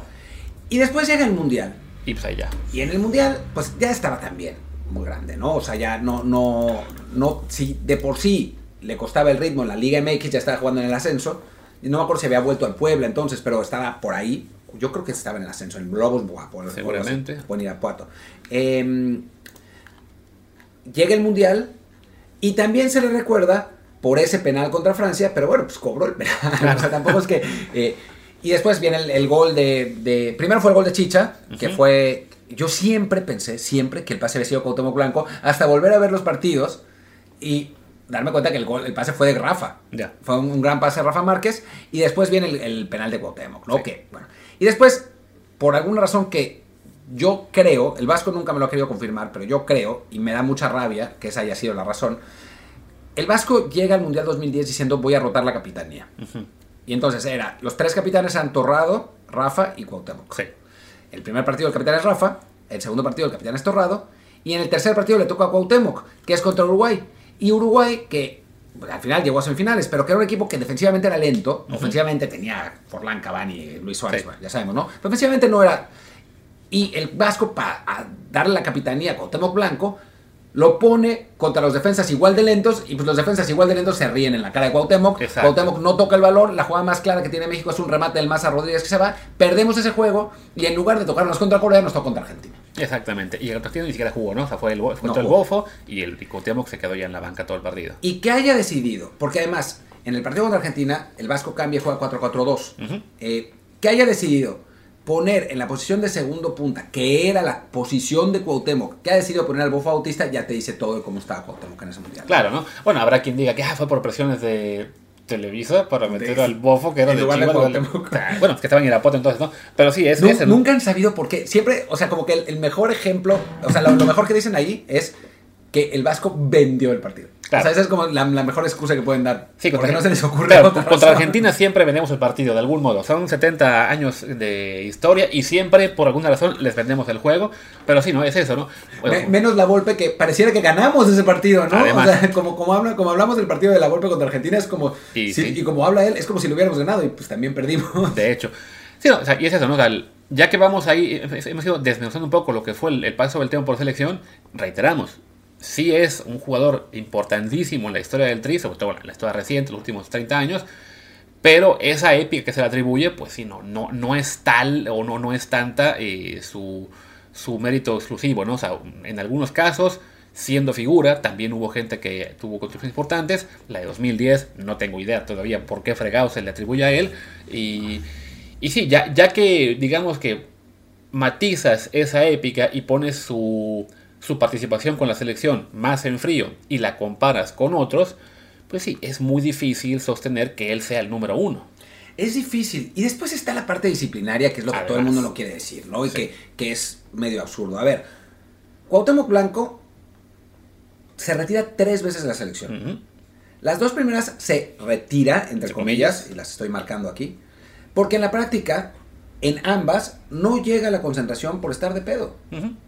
Y después llega el Mundial. Y pues ahí ya. Y en el Mundial, pues ya estaba también muy grande, ¿no? O sea, ya no, no, no, si de por sí le costaba el ritmo en la Liga MX, ya estaba jugando en el ascenso. Y no me acuerdo si había vuelto al Puebla entonces, pero estaba por ahí. Yo creo que estaba en el ascenso, en Globos Guapo. Seguramente. O en Irapuato. Eh, llega el Mundial y también se le recuerda por ese penal contra Francia, pero bueno, pues cobró el penal. o sea, tampoco es que. eh, y después viene el, el gol de, de- Primero fue el gol de Chicha, que fue. Yo siempre pensé, siempre, que el pase había sido Cuauhtémoc Blanco, hasta volver a ver los partidos y darme cuenta que el, gol, el pase fue de Rafa. Ya. Fue un, un gran pase de Rafa Márquez. Y después viene el, el penal de Cuauhtémoc, ¿no? Sí. Que, bueno. Y después, por alguna razón que yo creo, el Vasco nunca me lo ha querido confirmar, pero yo creo, y me da mucha rabia que esa haya sido la razón, el Vasco llega al Mundial 2010 diciendo voy a rotar la capitanía. Y entonces era, los tres capitanes eran Torrado, Rafa y Cuauhtémoc. Sí. El primer partido del capitán es Rafa, el segundo partido del capitán es Torrado, y en el tercer partido le toca a Cuauhtémoc, que es contra Uruguay. Y Uruguay, que al final llegó a semifinales, pero que era un equipo que defensivamente era lento. Ofensivamente tenía Forlán, Cavani, Luis Suárez, Sí. ya sabemos, ¿no? Pero ofensivamente no era. Y el Vasco, para darle la capitanía a Cuauhtémoc Blanco, lo pone contra los defensas igual de lentos y pues los defensas igual de lentos se ríen en la cara de Cuauhtémoc. Exacto. Cuauhtémoc no toca el balón, la jugada más clara que tiene México es un remate del Maza Rodríguez que se va, perdemos ese juego y en lugar de tocarnos contra Corea nos toca contra Argentina. Exactamente. Y el partido ni siquiera jugó, ¿no? O sea, fue el, fue No todo el bofo y el y Cuauhtémoc se quedó ya en la banca todo el partido. Y que haya decidido, porque además en el partido contra Argentina el Vasco cambia y juega 4-4-2, eh, que haya decidido poner en la posición de segundo punta, que era la posición de Cuauhtémoc, que ha decidido poner al Bofo Bautista, ya te dice todo de cómo estaba Cuauhtémoc en ese mundial. Claro, ¿no? Bueno, habrá quien diga que ah, fue por presiones de Televisa para meter De- al bofo que era en de lugar de Chivas. Ah, Bueno, es que estaba en Irapuato entonces, ¿no? Pero sí, es ese, ¿no? Nunca han sabido por qué. Siempre, o sea, como que el, el mejor ejemplo, o sea, lo, lo mejor que dicen ahí es que el Vasco vendió el partido. Claro. O sea, esa es como la, la mejor excusa que pueden dar. Sí, porque no se les ocurre claro, otra contra razón. Argentina siempre vendemos el partido de algún modo. Son 70 años de historia y siempre por alguna razón les vendemos el juego. Pero sí, no es eso, ¿no? Bueno, Me- menos la Volpe que pareciera que ganamos ese partido, ¿no? Además. o sea, como, como, habla, como hablamos del partido de la Volpe contra Argentina, es como. Y sí, sí. y como habla él, es como si lo hubiéramos ganado y pues también perdimos. de hecho. Sí, no, o sea, y es eso, ¿no? O sea, el- ya que vamos ahí, hemos ido desmenuzando un poco lo que fue el, el paso del tema por selección, reiteramos. Sí es un jugador importantísimo en la historia del Tri, sobre todo en la historia reciente, los últimos 30 años, pero esa épica que se le atribuye, pues sí, no, no, no es tal o no, no es tanta eh, su, su mérito exclusivo, ¿no? O sea, en algunos casos, siendo figura, también hubo gente que tuvo contribuciones importantes. La de 2010, no tengo idea todavía por qué fregado se le atribuye a él. Y, y sí, ya, ya que digamos que matizas esa épica y pones su, su participación con la selección más en frío y la comparas con otros, pues sí, es muy difícil sostener que él sea el número uno. Es difícil. Y después está la parte disciplinaria, que es lo que todo el mundo no quiere decir, ¿no? Y Sí. que, que es medio absurdo. A ver, Cuauhtémoc Blanco se retira tres veces de la selección. Las dos primeras se retira, entre, Entre comillas, comillas. y las estoy marcando aquí, porque en la práctica, en ambas, no llega a la concentración por estar de pedo.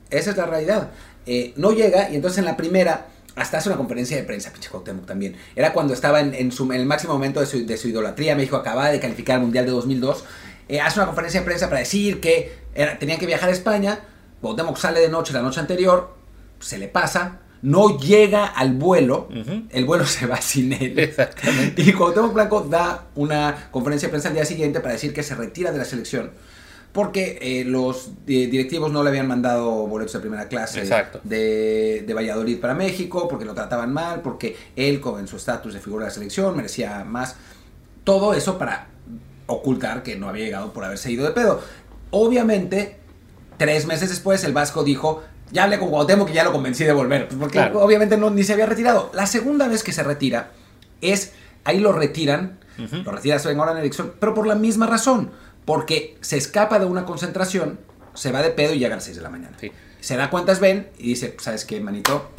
Esa es la realidad. Eh, no llega, y entonces en la primera, hasta hace una conferencia de prensa, pinche Cuauhtémoc también. Era cuando estaba en, en su, en el máximo momento de su, de su idolatría. México acababa de calificar al Mundial de 2002. Eh, hace una conferencia de prensa para decir que era- tenían que viajar a España. Cuauhtémoc sale de noche la noche anterior, se le pasa, no llega al vuelo, el vuelo se va sin él. Exactamente. Y Cuauhtémoc Blanco da una conferencia de prensa al día siguiente para decir que se retira de la selección porque eh, los eh, directivos no le habían mandado boletos de primera clase de, de Valladolid para México, porque lo trataban mal, porque él, con en su estatus de figura de la selección, merecía más. Todo eso para ocultar que no había llegado por haberse ido de pedo. Obviamente, tres meses después, el Vasco dijo, ya hablé con Cuauhtémoc que ya lo convencí de volver, pues, porque Claro. obviamente no, ni se había retirado. La segunda vez que se retira es, ahí lo retiran, lo retira Sven Goran Eriksson, pero por la misma razón, porque se escapa de una concentración, se va de pedo y llega a las 6 de la mañana. Sí. Se da cuenta Sven y dice, ¿sabes qué, manito?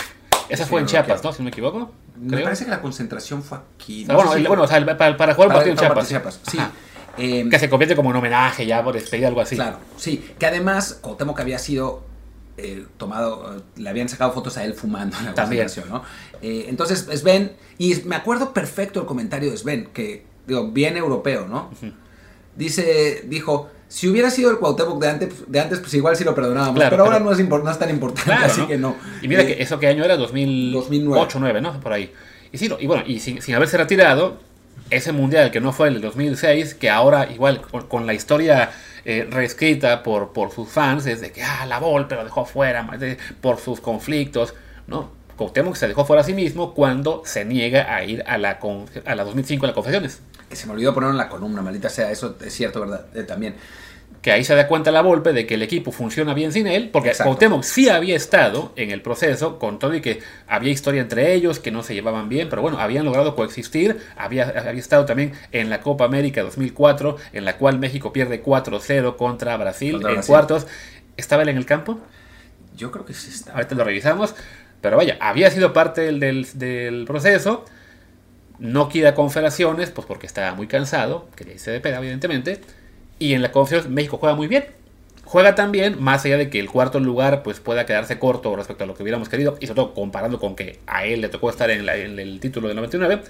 Esa fue en Chiapas. ¿no? Si no me equivoco. Me creo. parece que la concentración fue aquí. No bueno, si el- bueno, o sea, el- para, para jugar el partido en para- para Chiapas. Chiapas, Sí. Eh, Que se convierte como un homenaje ya por despedida, algo así. Claro, sí. Que además Cuauhtémoc había sido eh, tomado, eh, le habían sacado fotos a él fumando en la También. concentración, ¿no? Eh, entonces Sven, y me acuerdo perfecto el comentario de Sven, que, digo, bien europeo, ¿no? Dice, dijo, si hubiera sido el Cuauhtémoc de antes, de antes pues igual sí lo perdonábamos, Claro, pero ahora no es, no es tan importante, Claro, así ¿no? que no. Y mira Eh, que eso que año era 2008, 2009. 2009, ¿no? Por ahí. Y sí, y bueno, y sin, sin haberse retirado, ese mundial que no fue el de 2006, que ahora igual con, con la historia eh, reescrita por, por sus fans, es de que, ah, la Volpe lo dejó fuera por sus conflictos, ¿no? Cuauhtémoc se dejó fuera a sí mismo cuando se niega a ir a la, a la 2005 a las confesiones. Que se me olvidó ponerlo en la columna, maldita sea, eso es cierto, ¿verdad? Eh, también. que ahí se da cuenta la Volpe de que el equipo funciona bien sin él, porque Exacto. Cuauhtémoc sí había estado en el proceso, con todo y que había historia entre ellos, que no se llevaban bien, pero bueno, habían logrado coexistir, había, había estado también en la Copa América 2004, en la cual México pierde 4-0 contra Brasil Contra en Brasil. cuartos. ¿Estaba él en el campo? Yo creo que sí está. Ahorita lo revisamos, pero vaya, había sido parte del, del- del proceso, no quiere confederaciones, pues porque estaba muy cansado, quería irse de peda, evidentemente, y en la confederación México juega muy bien, juega también, más allá de que el cuarto lugar pues pueda quedarse corto respecto a lo que hubiéramos querido, y sobre todo comparando con que a él le tocó estar en, la- en el título del 99,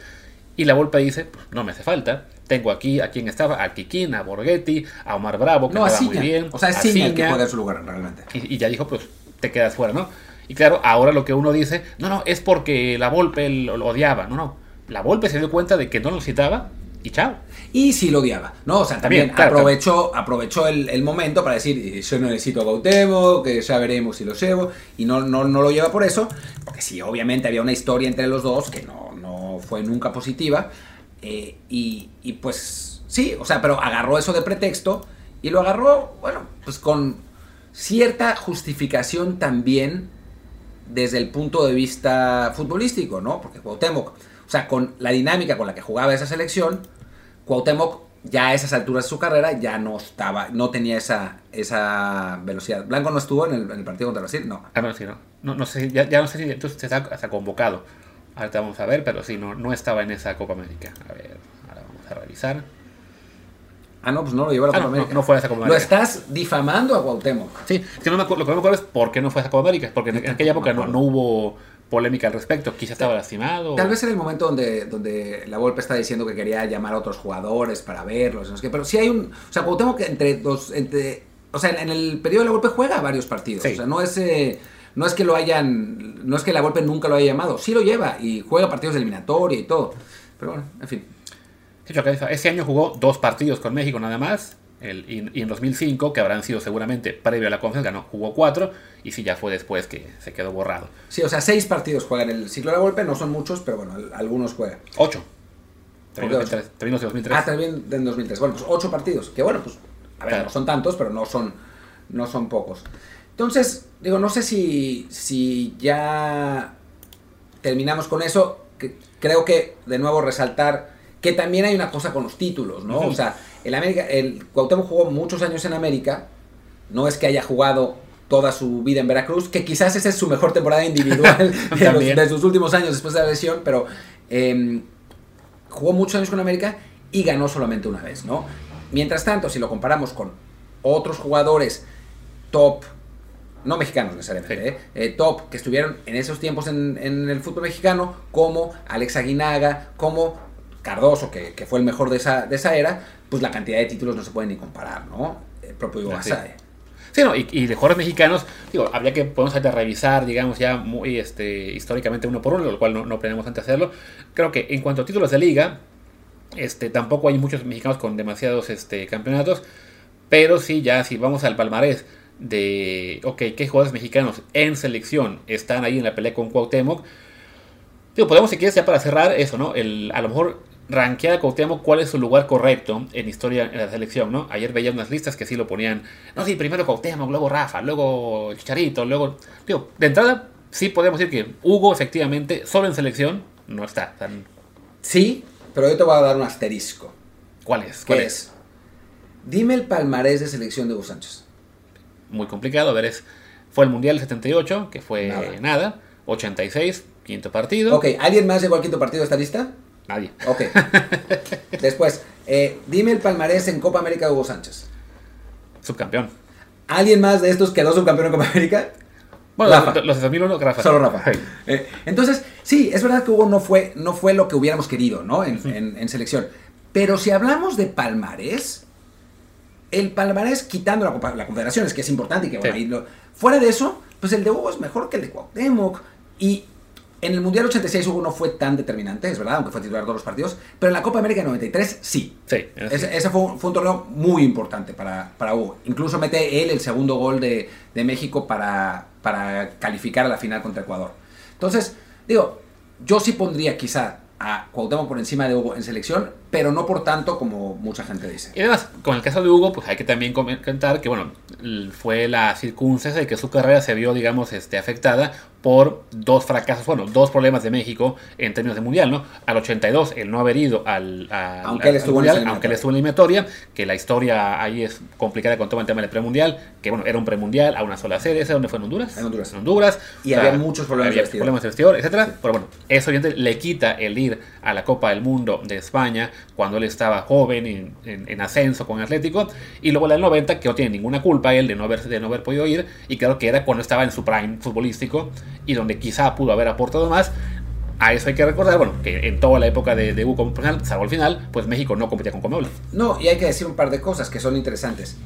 y la Volpe dice, pues, no me hace falta, tengo aquí a quien estaba, a Kikín, a Borghetti, a Omar Bravo, que No, estaba muy bien, O sea, es Ciña el que su lugar, realmente. y, y ya dijo, pues te quedas fuera, ¿no? Y claro, ahora lo que uno dice, no, no, es porque la Volpe lo, lo odiaba, no, no, la Volpe se dio cuenta de que no lo citaba, y chao. Y sí lo odiaba, ¿no? O sea, también, También, claro, aprovechó, aprovechó el, el momento para decir, "Eh, yo no necesito a Gautemo, que ya veremos si lo llevo, y no, no, no lo lleva por eso, porque sí, obviamente había una historia entre los dos que no, no fue nunca positiva, eh, y, y pues sí, o sea, pero agarró eso de pretexto, y lo agarró, bueno, pues con cierta justificación también desde el punto de vista futbolístico, ¿no? Porque Cuauhtémoc, o sea, con la dinámica con la que jugaba esa selección, Cuauhtémoc ya a esas alturas de su carrera ya no estaba, no tenía esa, esa velocidad. Blanco no estuvo en el, en el partido contra Brasil, no. Ah, bueno, sí, no. No, no sé, ya, ya no sé si entonces está hasta convocado. Ahorita vamos a ver, pero sí, no, no estaba en esa Copa América. A ver, ahora vamos a revisar. Ah, no, pues no lo llevó a la Ah, Copa no, América. no fue a esa Copa Lo América. estás difamando a Cuauhtémoc. Sí, es que no me acuerdo, lo que no me acuerdo es por qué no fue a esa Copa América, porque en, en aquella época no, no hubo polémica al respecto. Quizá estaba lastimado. Tal vez era el momento donde, donde la Volpe está diciendo que quería llamar a otros jugadores para verlos, no sé qué, pero sí hay un, o sea, Cuauhtémoc que entre dos, entre, o sea, en el periodo de la Volpe juega varios partidos, Sí. o sea, no es, eh, no es que lo hayan, no es que la Volpe nunca lo haya llamado, sí lo lleva y juega partidos de eliminatoria y todo, pero bueno, en fin. Ese año jugó dos partidos con México nada más. El, y, y en 2005, que habrán sido seguramente previo a la conferencia, no, jugó cuatro. Y sí, ya fue después que se quedó borrado. Sí, o sea, seis partidos juegan el ciclo de la Volpe, no son muchos, pero bueno, al- algunos juegan. Ocho. ¿Por qué Terminó en 2003, terminó en 2003. Ah, también en 2003. Bueno, pues ocho partidos. Que bueno, pues a ver, Claro. no son tantos, pero no son, no son pocos. Entonces, digo, no sé si, si ya terminamos con eso. Que creo que, de nuevo, resaltar que también hay una cosa con los títulos, ¿no? Ujú. O sea, el América, el Cuauhtémoc jugó muchos años en América. No es que haya jugado toda su vida en Veracruz, que quizás esa es su mejor temporada individual de, los- También. de sus últimos años después de la lesión, pero em, jugó muchos años con América y ganó solamente una vez, ¿no? Mientras tanto, si lo comparamos con otros jugadores top, no mexicanos necesariamente, Sí. ¿eh? Eh, top que estuvieron en esos tiempos en, en el fútbol mexicano, como Alex Aguinaga, como Cardoso, que, que fue el mejor de esa, de esa era, pues la cantidad de títulos no se puede ni comparar, ¿no? El propio Hugo Sí. Sí, no, y, y de jugadores mexicanos, digo, habría que podemos ahorita revisar, digamos, ya muy este, históricamente uno por uno, lo cual no, no planeamos antes hacerlo. Creo que en cuanto a títulos de liga, este, tampoco hay muchos mexicanos con demasiados este, campeonatos, pero sí, ya si vamos al palmarés de, ok, qué jugadores mexicanos en selección están ahí en la pelea con Cuauhtémoc, digo, podemos si quieres ya para cerrar eso, ¿no? El, a lo mejor rankear a Cuauhtémoc cuál es su lugar correcto en historia en la selección, ¿no? Ayer veía unas listas que sí lo ponían, no, sí, primero Cuauhtémoc, luego Rafa, luego Chicharito, luego... Digo, de entrada sí podemos decir que Hugo efectivamente solo en selección no está. tan- Sí, pero yo te voy a dar un asterisco. ¿Cuál es? ¿Qué ¿Cuál es? Dime el palmarés de selección de Hugo Sánchez. Muy complicado, a ver, es, fue el Mundial 78, que fue Nada. nada, 86, quinto partido, Ok, ¿alguien más llegó al quinto partido de esta lista? nadie. Ok. Después, eh, dime el palmarés en Copa América de Hugo Sánchez. Subcampeón. ¿Alguien más de estos quedó subcampeón en Copa América? Bueno, Rafa. los, de 2001, Rafa. Solo Rafa. Sí. Eh, entonces, sí, es verdad que Hugo no fue, no fue lo que hubiéramos querido, ¿no? En, en- en selección. Pero si hablamos de palmarés, el palmarés quitando la, Copa- la Confederaciones, que es importante y que bueno, Sí. ahí lo- fuera de eso, pues el de Hugo es mejor que el de Cuauhtémoc. Y en el Mundial 86 Hugo no fue tan determinante, es verdad, aunque fue titular todos los partidos, pero en la Copa América 93 sí. Ese- fue, un, fue un torneo muy importante para, para Hugo. Incluso mete él el segundo gol de, de México para, para calificar a la final contra Ecuador. Entonces, digo, yo sí pondría quizá a Cuauhtémoc por encima de Hugo en selección, pero no por tanto como mucha gente dice. Y además, con el caso de Hugo, pues hay que también comentar que, bueno, fue la circunstancia de que su carrera se vio, digamos, este, afectada por dos fracasos, bueno, dos problemas de México en términos de mundial, ¿no? Al 82, el no haber ido al, al- Aunque él al estuvo en mundial, esa aunque él estuvo en la eliminatoria, que la historia ahí es complicada con todo el tema del premundial, que, bueno, era un premundial a una sola serie, ¿ese dónde fue? ¿En Honduras? En Honduras. En Honduras. Y había muchos problemas de había vestidor. problemas de vestidor, etcétera. Pero bueno, eso le quita el ir a la Copa del Mundo de España cuando él estaba joven, en, en- en ascenso con Atlético, y luego la del 90, que no tiene ninguna culpa él de no haber, de no haber podido ir, y claro que era cuando estaba en su prime futbolístico, y donde quizá pudo haber aportado más. A eso hay que recordar, bueno, que en toda la época de, de Hugo como profesional, salvo el final, pues México no competía con Comebol. No, y hay que decir un par de cosas que son interesantes.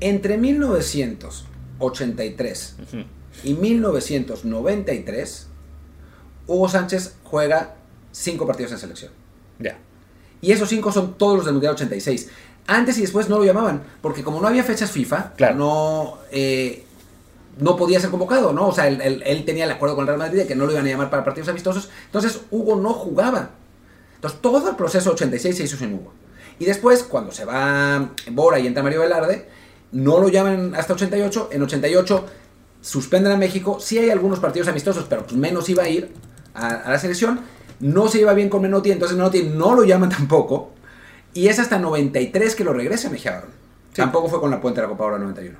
Entre 1983 Ujú. y 1993, Hugo Sánchez juega cinco partidos en selección. Ya. Y esos cinco son todos los del Mundial 86. Antes y después no lo llamaban, porque como no había fechas FIFA, Claro. no, eh, no podía ser convocado, ¿no? O sea, él, él- él tenía el acuerdo con el Real Madrid de que no lo iban a llamar para partidos amistosos. Entonces Hugo no jugaba. Entonces todo el proceso 86 se hizo sin Hugo. Y después, cuando se va Bora y entra Mario Velarde, no lo llaman hasta 88. En 88 suspenden a México. Sí hay algunos partidos amistosos, pero pues menos iba a ir a, a la selección. No se lleva bien con Menotti, entonces Menotti no lo llaman tampoco. Y es hasta 93 que lo regresa Mejía Barón. Tampoco fue con la puente de la Copa Oro 91.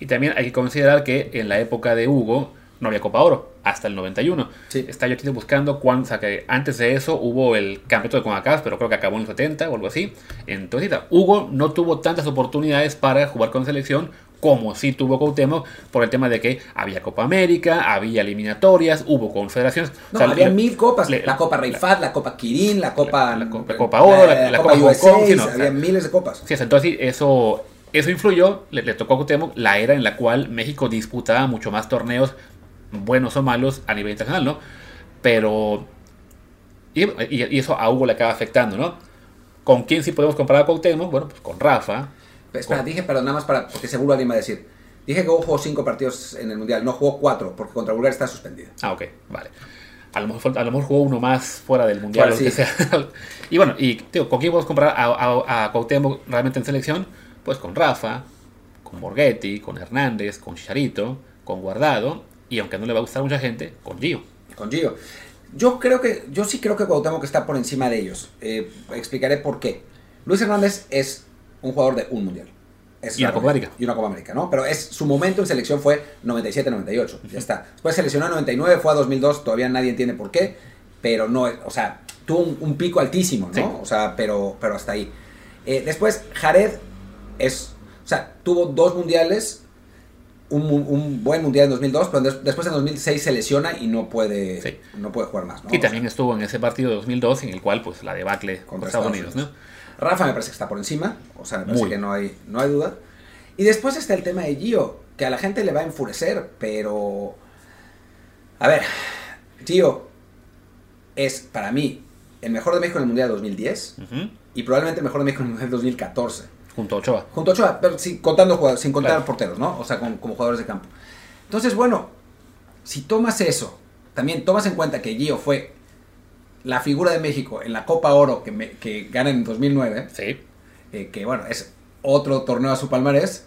Y también hay que considerar que en la época de Hugo no había Copa Oro, hasta el 91. Sí. Está yo aquí buscando cuándo, o sea, que antes de eso hubo el campeonato de CONCACAF, pero creo que acabó en el 70 o algo así. Entonces, Hugo no tuvo tantas oportunidades para jugar con selección como sí tuvo Cuauhtémoc por el tema de que había Copa América, había eliminatorias, hubo confederaciones. No, O sea, había le- mil copas. le- la Copa Rey Fad, la Copa Kirin, la Copa... la Copa- Copa Oro, la- la Copa Hong Kong, o sea, había miles de copas. Sí, entonces eso, eso influyó, le, le tocó a Cuauhtémoc la era en la cual México disputaba mucho más torneos, buenos o malos, a nivel internacional, ¿no? Pero... Y, y- y eso a Hugo le acaba afectando, ¿no? ¿Con quién sí podemos comparar a Cuauhtémoc? Bueno, pues con Rafa. Espera, dije, pero nada más para, porque seguro alguien va a decir. Dije que jugó cinco partidos en el Mundial, no jugó cuatro, porque contra Bulgaria está suspendido. Ah, ok, vale. A lo, mejor, a lo mejor jugó uno más fuera del Mundial. Fuera, o lo que sea. y bueno, y digo, ¿con quién podemos comparar a, a, a Cuauhtémoc realmente en selección? Pues con Rafa, con Borghetti, con Hernández, con Chicharito, con Guardado, y aunque no le va a gustar a mucha gente, con Gio. Con Gio. Yo creo que, yo sí creo que Cuauhtémoc está por encima de ellos. Eh, explicaré por qué. Luis Hernández es un jugador de un Mundial. Es Y una Copa. América. Y una Copa América, ¿no? Pero es, su momento en selección fue 97-98. Ya está. Después seleccionó en 99, fue a 2002, todavía nadie entiende por qué. Pero no, o sea, tuvo un, un pico altísimo, ¿no? Sí. O sea, pero, pero hasta ahí. Eh, después, Jared es, o sea, tuvo dos mundiales, un, un buen mundial en 2002, pero des- después en 2006 se lesiona y no puede, Sí. no puede jugar más, ¿no? y O también estuvo en ese partido de 2002 en el cual, pues, la debacle Contra Estados Estados Unidos, ¿no? Rafa me parece que está por encima, o sea, me parece Muy. que no hay, no hay duda. Y después está el tema de Gio, que a la gente le va a enfurecer, pero... A ver, Gio es para mí el mejor de México en el Mundial 2010 Ujú. y probablemente el mejor de México en el Mundial 2014. Junto a Ochoa. Junto a Ochoa, pero sin, contando jugadores, sin contar Claro. porteros, ¿no? O sea, con- como jugadores de campo. Entonces, bueno, si tomas eso, también tomas en cuenta que Gio fue la figura de México en la Copa Oro que, me- que gana en 2009, Sí. eh, que bueno, es otro torneo a su palmarés.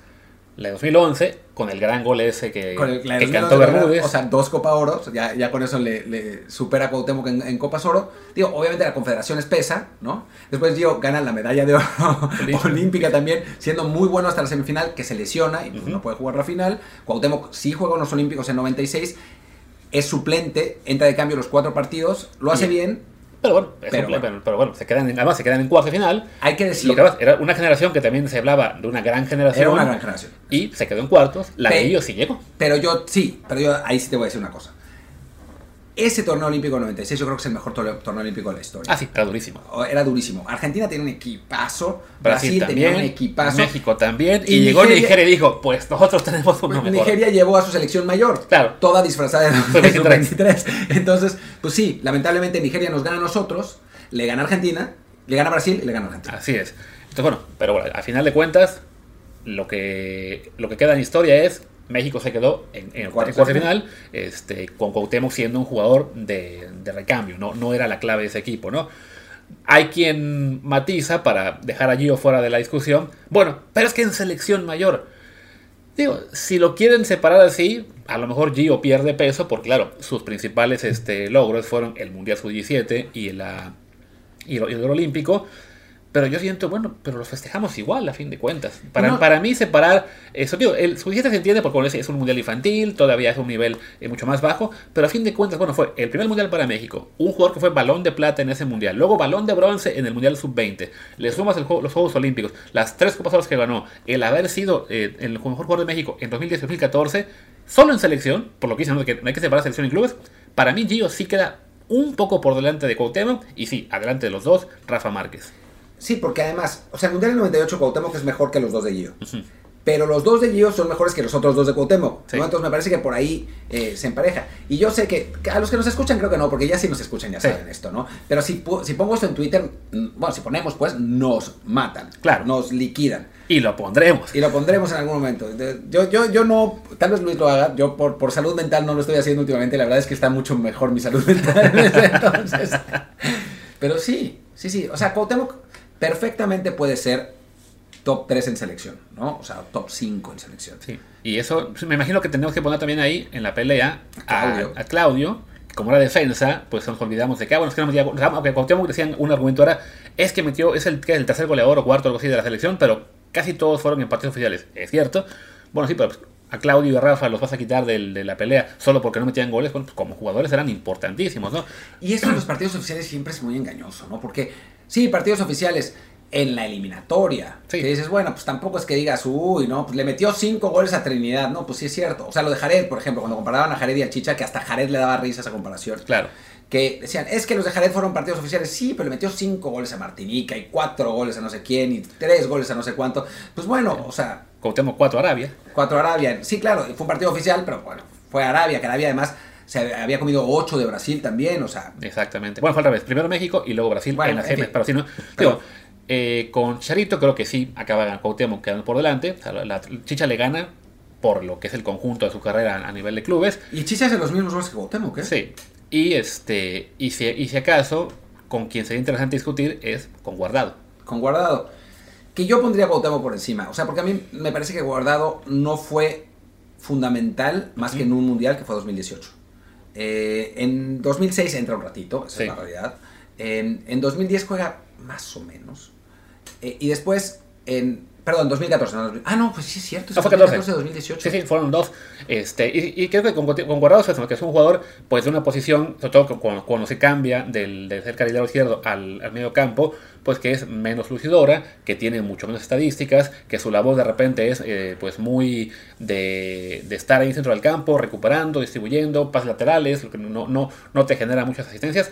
La de 2011, con el gran gol ese que, Con el, que 2009, cantó Bermúdez. O sea, dos Copa Oros, ya, ya con eso le, le supera a Cuauhtémoc en, en Copas Oro. Digo, obviamente la Confederación es pesa, ¿no? Después Gio gana la medalla de oro Olímpica. olímpica también, siendo muy bueno hasta la semifinal, que se lesiona y pues, no puede jugar la final. Cuauhtémoc sí juega en los Olímpicos en 96, es suplente, entra de cambio los cuatro partidos, lo hace bien. Pero bueno, es Pero un- bueno. pero, pero bueno, se quedan en, además se quedan en cuarto final. Hay que decir, Lo que pasa, era una generación que también se hablaba de una gran generación. era una gran generación. Y se quedó en cuartos. La de ellos sí llegó. Pero yo, sí, pero yo ahí sí te voy a decir una cosa. Ese torneo olímpico 96 yo creo que es el mejor torneo, torneo olímpico de la historia. Ah, sí, era durísimo. Era durísimo. Argentina tiene un equipazo. Brasil, Brasil, tenía un equipazo. México también. Y, Y llegó Nigeria- Nigeria y dijo: Pues nosotros tenemos uno mejor. Nigeria llevó a su selección mayor. Claro. Toda disfrazada de Fue de 23. 23. Entonces, pues sí, lamentablemente Nigeria nos gana a nosotros, le gana a Argentina, le gana a Brasil y le gana a Argentina. Así es. Entonces, bueno, pero bueno, a final de cuentas, lo que, lo que queda en historia es México se quedó en, en el cuarto de final, este, con Cuauhtémoc siendo un jugador de, de recambio, no, no era la clave de ese equipo, ¿no? Hay quien matiza para dejar a Gio fuera de la discusión. Bueno, pero es que en selección mayor. Digo, si lo quieren separar así, a lo mejor Gio pierde peso, porque claro, sus principales este, logros fueron el Mundial Sub-17 y, la, y, el- y el Oro Olímpico. Pero yo siento, bueno, pero los festejamos igual a fin de cuentas. Para, para mí separar, eso digo, el sub-17 se entiende porque como es un mundial infantil, todavía es un nivel eh, mucho más bajo, pero a fin de cuentas, bueno, fue el primer mundial para México, un jugador que fue balón de plata en ese mundial, luego balón de bronce en el mundial sub-20, le sumas el los Juegos Olímpicos, las tres copas que ganó, el haber sido eh, el mejor jugador de México en 2010-2014, solo en selección, por lo que dicen que no hay que separar selección y clubes, para mí Gio sí queda un poco por delante de Cuauhtémoc y sí, adelante de los dos, Rafa Márquez. Sí, porque además, o sea, el Mundial del 98 Cuauhtémoc es mejor que los dos de Gio. Pero los dos de Gio son mejores que los otros dos de Cuauhtémoc. Entonces me parece que por ahí eh, se empareja. Y yo sé que a los que nos escuchan creo que no, porque ya sí nos escuchan, ya saben esto, ¿no? Pero si, si pongo esto en Twitter, mm, bueno, si ponemos pues, nos matan. Claro. Nos liquidan. Y lo pondremos. Y lo pondremos en algún momento. Yo, yo, yo no, tal vez Luis lo haga, yo por, por salud mental no lo estoy haciendo últimamente, la verdad es que está mucho mejor mi salud mental entonces. Pero sí, sí, sí. O sea, Cuauhtémoc perfectamente puede ser top 3 en selección, ¿no? O sea, top 5 en selección. Sí. Y eso, pues, me imagino que tenemos que poner también ahí en la pelea a Claudio, que como era defensa, pues nos olvidamos de que, ah, bueno, es que no metía, aunque Cuauhtémoc decían un argumento ahora, es que metió, es el, que el tercer goleador o cuarto algo así de la selección, pero casi todos fueron en partidos oficiales, es cierto. Bueno, sí, pero pues, a Claudio y a Rafa los vas a quitar de la pelea solo porque no metían goles, bueno, pues como jugadores eran importantísimos, ¿no? Y eso en los partidos oficiales siempre es muy engañoso, ¿no? Porque, sí, partidos oficiales, en la eliminatoria. Que dices, bueno, pues tampoco es que digas, uy, no, pues le metió cinco goles a Trinidad. No, pues sí es cierto. O sea, lo de Jared, por ejemplo, cuando comparaban a Jared y a Chicha, que hasta Jared le daba risa esa comparación. Claro. Que decían, es que los de Jared fueron partidos oficiales. Sí, pero le metió cinco goles a Martinica y cuatro goles a no sé quién y tres goles a no sé cuánto. Pues bueno, o sea. Contemos cuatro a Arabia. Cuatro a Arabia. Sí, claro, fue un partido oficial, pero bueno, fue Arabia, que Arabia además se había comido ocho de Brasil también, o sea. Exactamente. Bueno, fue al revés. Primero México y luego Brasil en la pero ¿no? Pero, eh, con Charito creo que sí, acaba Cuauhtémoc quedando por delante. la, Chicha le gana por lo que es el conjunto de su carrera a nivel de clubes. Y Chicha hace los mismos goles que Cuauhtémoc, ¿eh? Sí. Y, este, y, si, y si acaso, con quien sería interesante discutir es con Guardado. Con Guardado. Que yo pondría a Cuauhtémoc por encima. O sea, porque a mí me parece que Guardado no fue fundamental más que en un mundial que fue 2018. Eh, en 2006 entra un ratito, esa es la realidad. En, en 2010 juega más o menos. Eh, y después, en, Perdón, 2014. No, ah, no, pues sí es cierto. No, fue 2014, 2018. Sí, sí, fueron dos. Este, y, creo que con, con Guardado que es un jugador pues de una posición, sobre todo cuando, cuando se cambia del, del ser carrilero izquierdo al, al, medio campo, pues que es menos lucidora, que tiene mucho menos estadísticas, que su labor de repente es eh, pues muy de, de, estar ahí en centro del campo, recuperando, distribuyendo, pases laterales, lo que no, no, no te genera muchas asistencias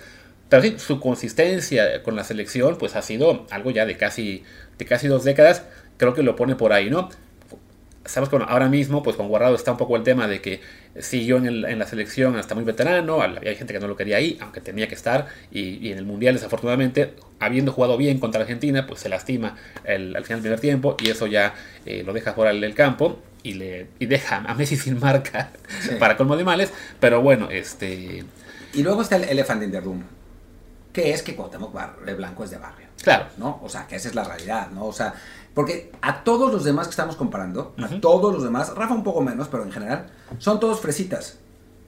pero sí, su consistencia con la selección pues ha sido algo ya de casi, de casi dos décadas. Creo que lo pone por ahí, ¿no? Sabes que ahora mismo, pues con Guardado está un poco el tema de que siguió en, la selección hasta muy veterano, hay gente que no lo quería ahí, aunque tenía que estar, y, en el Mundial desafortunadamente, habiendo jugado bien contra Argentina, pues se lastima al final del primer tiempo y eso ya eh, lo deja fuera del campo y, le, y deja a Messi sin marca para colmo de males, pero bueno, este... Y luego está el Elephant in the Room, que es que Cuauhtémoc Blanco es de barrio. Claro. ¿No? O sea, que esa es la realidad, ¿no? O sea, porque a todos los demás que estamos comparando, a todos los demás, Rafa un poco menos, pero en general, son todos fresitas.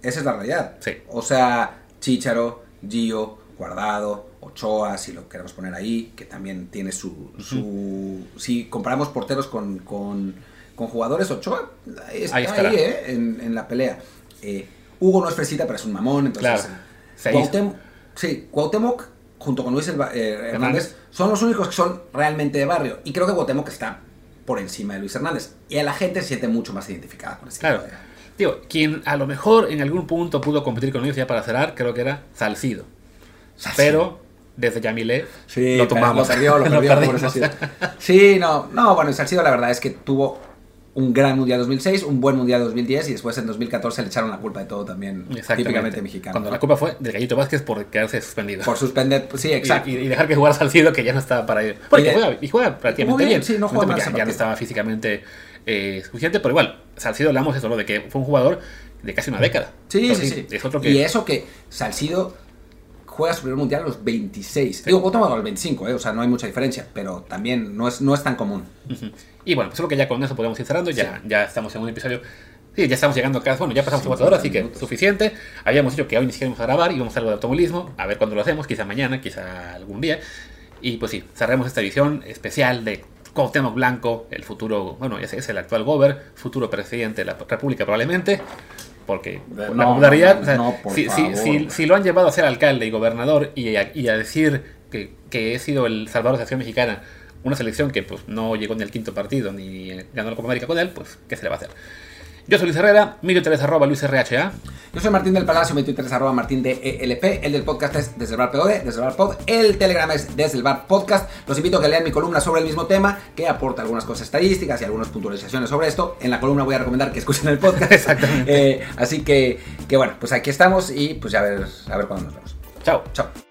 Esa es la realidad. Sí. O sea, Chícharo, Gio, Guardado, Ochoa, si lo queremos poner ahí, que también tiene su... su si comparamos porteros con, con, con jugadores, Ochoa está ahí, ¿eh? en, en, la pelea. Eh, Hugo no es fresita, pero es un mamón, entonces... Claro. Sí, Cuauhtémoc junto con Luis eh, Hernández son los únicos que son realmente de barrio. Y creo que Cuauhtémoc está por encima de Luis Hernández. Y a la gente se siente mucho más identificada con ese claro. Tío, quien a lo mejor en algún punto pudo competir con ellos ya para cerrar, creo que era Salcido. Pero desde Yamile lo tomamos. Lo perdió, lo perdió por Sí, no, no, bueno, Salcido la verdad es que tuvo un gran Mundial 2006, un buen Mundial 2010 y después en 2014 le echaron la culpa de todo también, típicamente mexicano. Cuando la culpa fue del Gallito Vázquez por quedarse suspendido. Por suspender, sí, exacto. Y, dejar que jugara Salcido que ya no estaba para ir. Porque juega, y juega prácticamente bien, Sí, no juega ya, ya, no estaba físicamente eh, suficiente, pero igual, Salcido hablamos eso, ¿no? de que fue un jugador de casi una década. Sí, sí, sí. Y eso que Salcido juega su primer mundial a los 26. Digo, Digo, a los 25, ¿eh? o sea, no hay mucha diferencia, pero también no es, no es tan común. Y bueno, pues creo que ya con eso podemos ir cerrando. Ya, ya estamos en un episodio. Sí, ya estamos llegando acá. Bueno, ya pasamos cuatro horas, así que suficiente. Habíamos dicho que hoy ni siquiera íbamos a grabar, íbamos a algo de automovilismo. A ver cuándo lo hacemos, quizá mañana, quizá algún día. Y pues sí, cerremos esta edición especial de Cuauhtémoc Blanco, el futuro, bueno, ese es el actual gober, futuro presidente de la República probablemente, porque No, la popularidad, no, o sea, si, si- si lo han llevado a ser alcalde y gobernador y a, y a decir que, que he sido el salvador de la selección mexicana, una selección que pues no llegó ni al quinto partido ni ganó la Copa América con él, pues ¿qué se le va a hacer? Yo soy Luis Herrera, mi Twitter es arroba Luis RHA. Yo soy Martín del Palacio, mi Twitter es arroba Martín de ELP, el del podcast es desde el bar POD, desde el bar pod, el Telegram es desde el bar podcast. Los invito a que lean mi columna sobre el mismo tema, que aporta algunas cosas estadísticas y algunas puntualizaciones sobre esto. En la columna voy a recomendar que escuchen el podcast. Exactamente. Eh, así que, que bueno, pues aquí estamos y pues ya a ver, a ver cuándo nos vemos. Chao. Chao.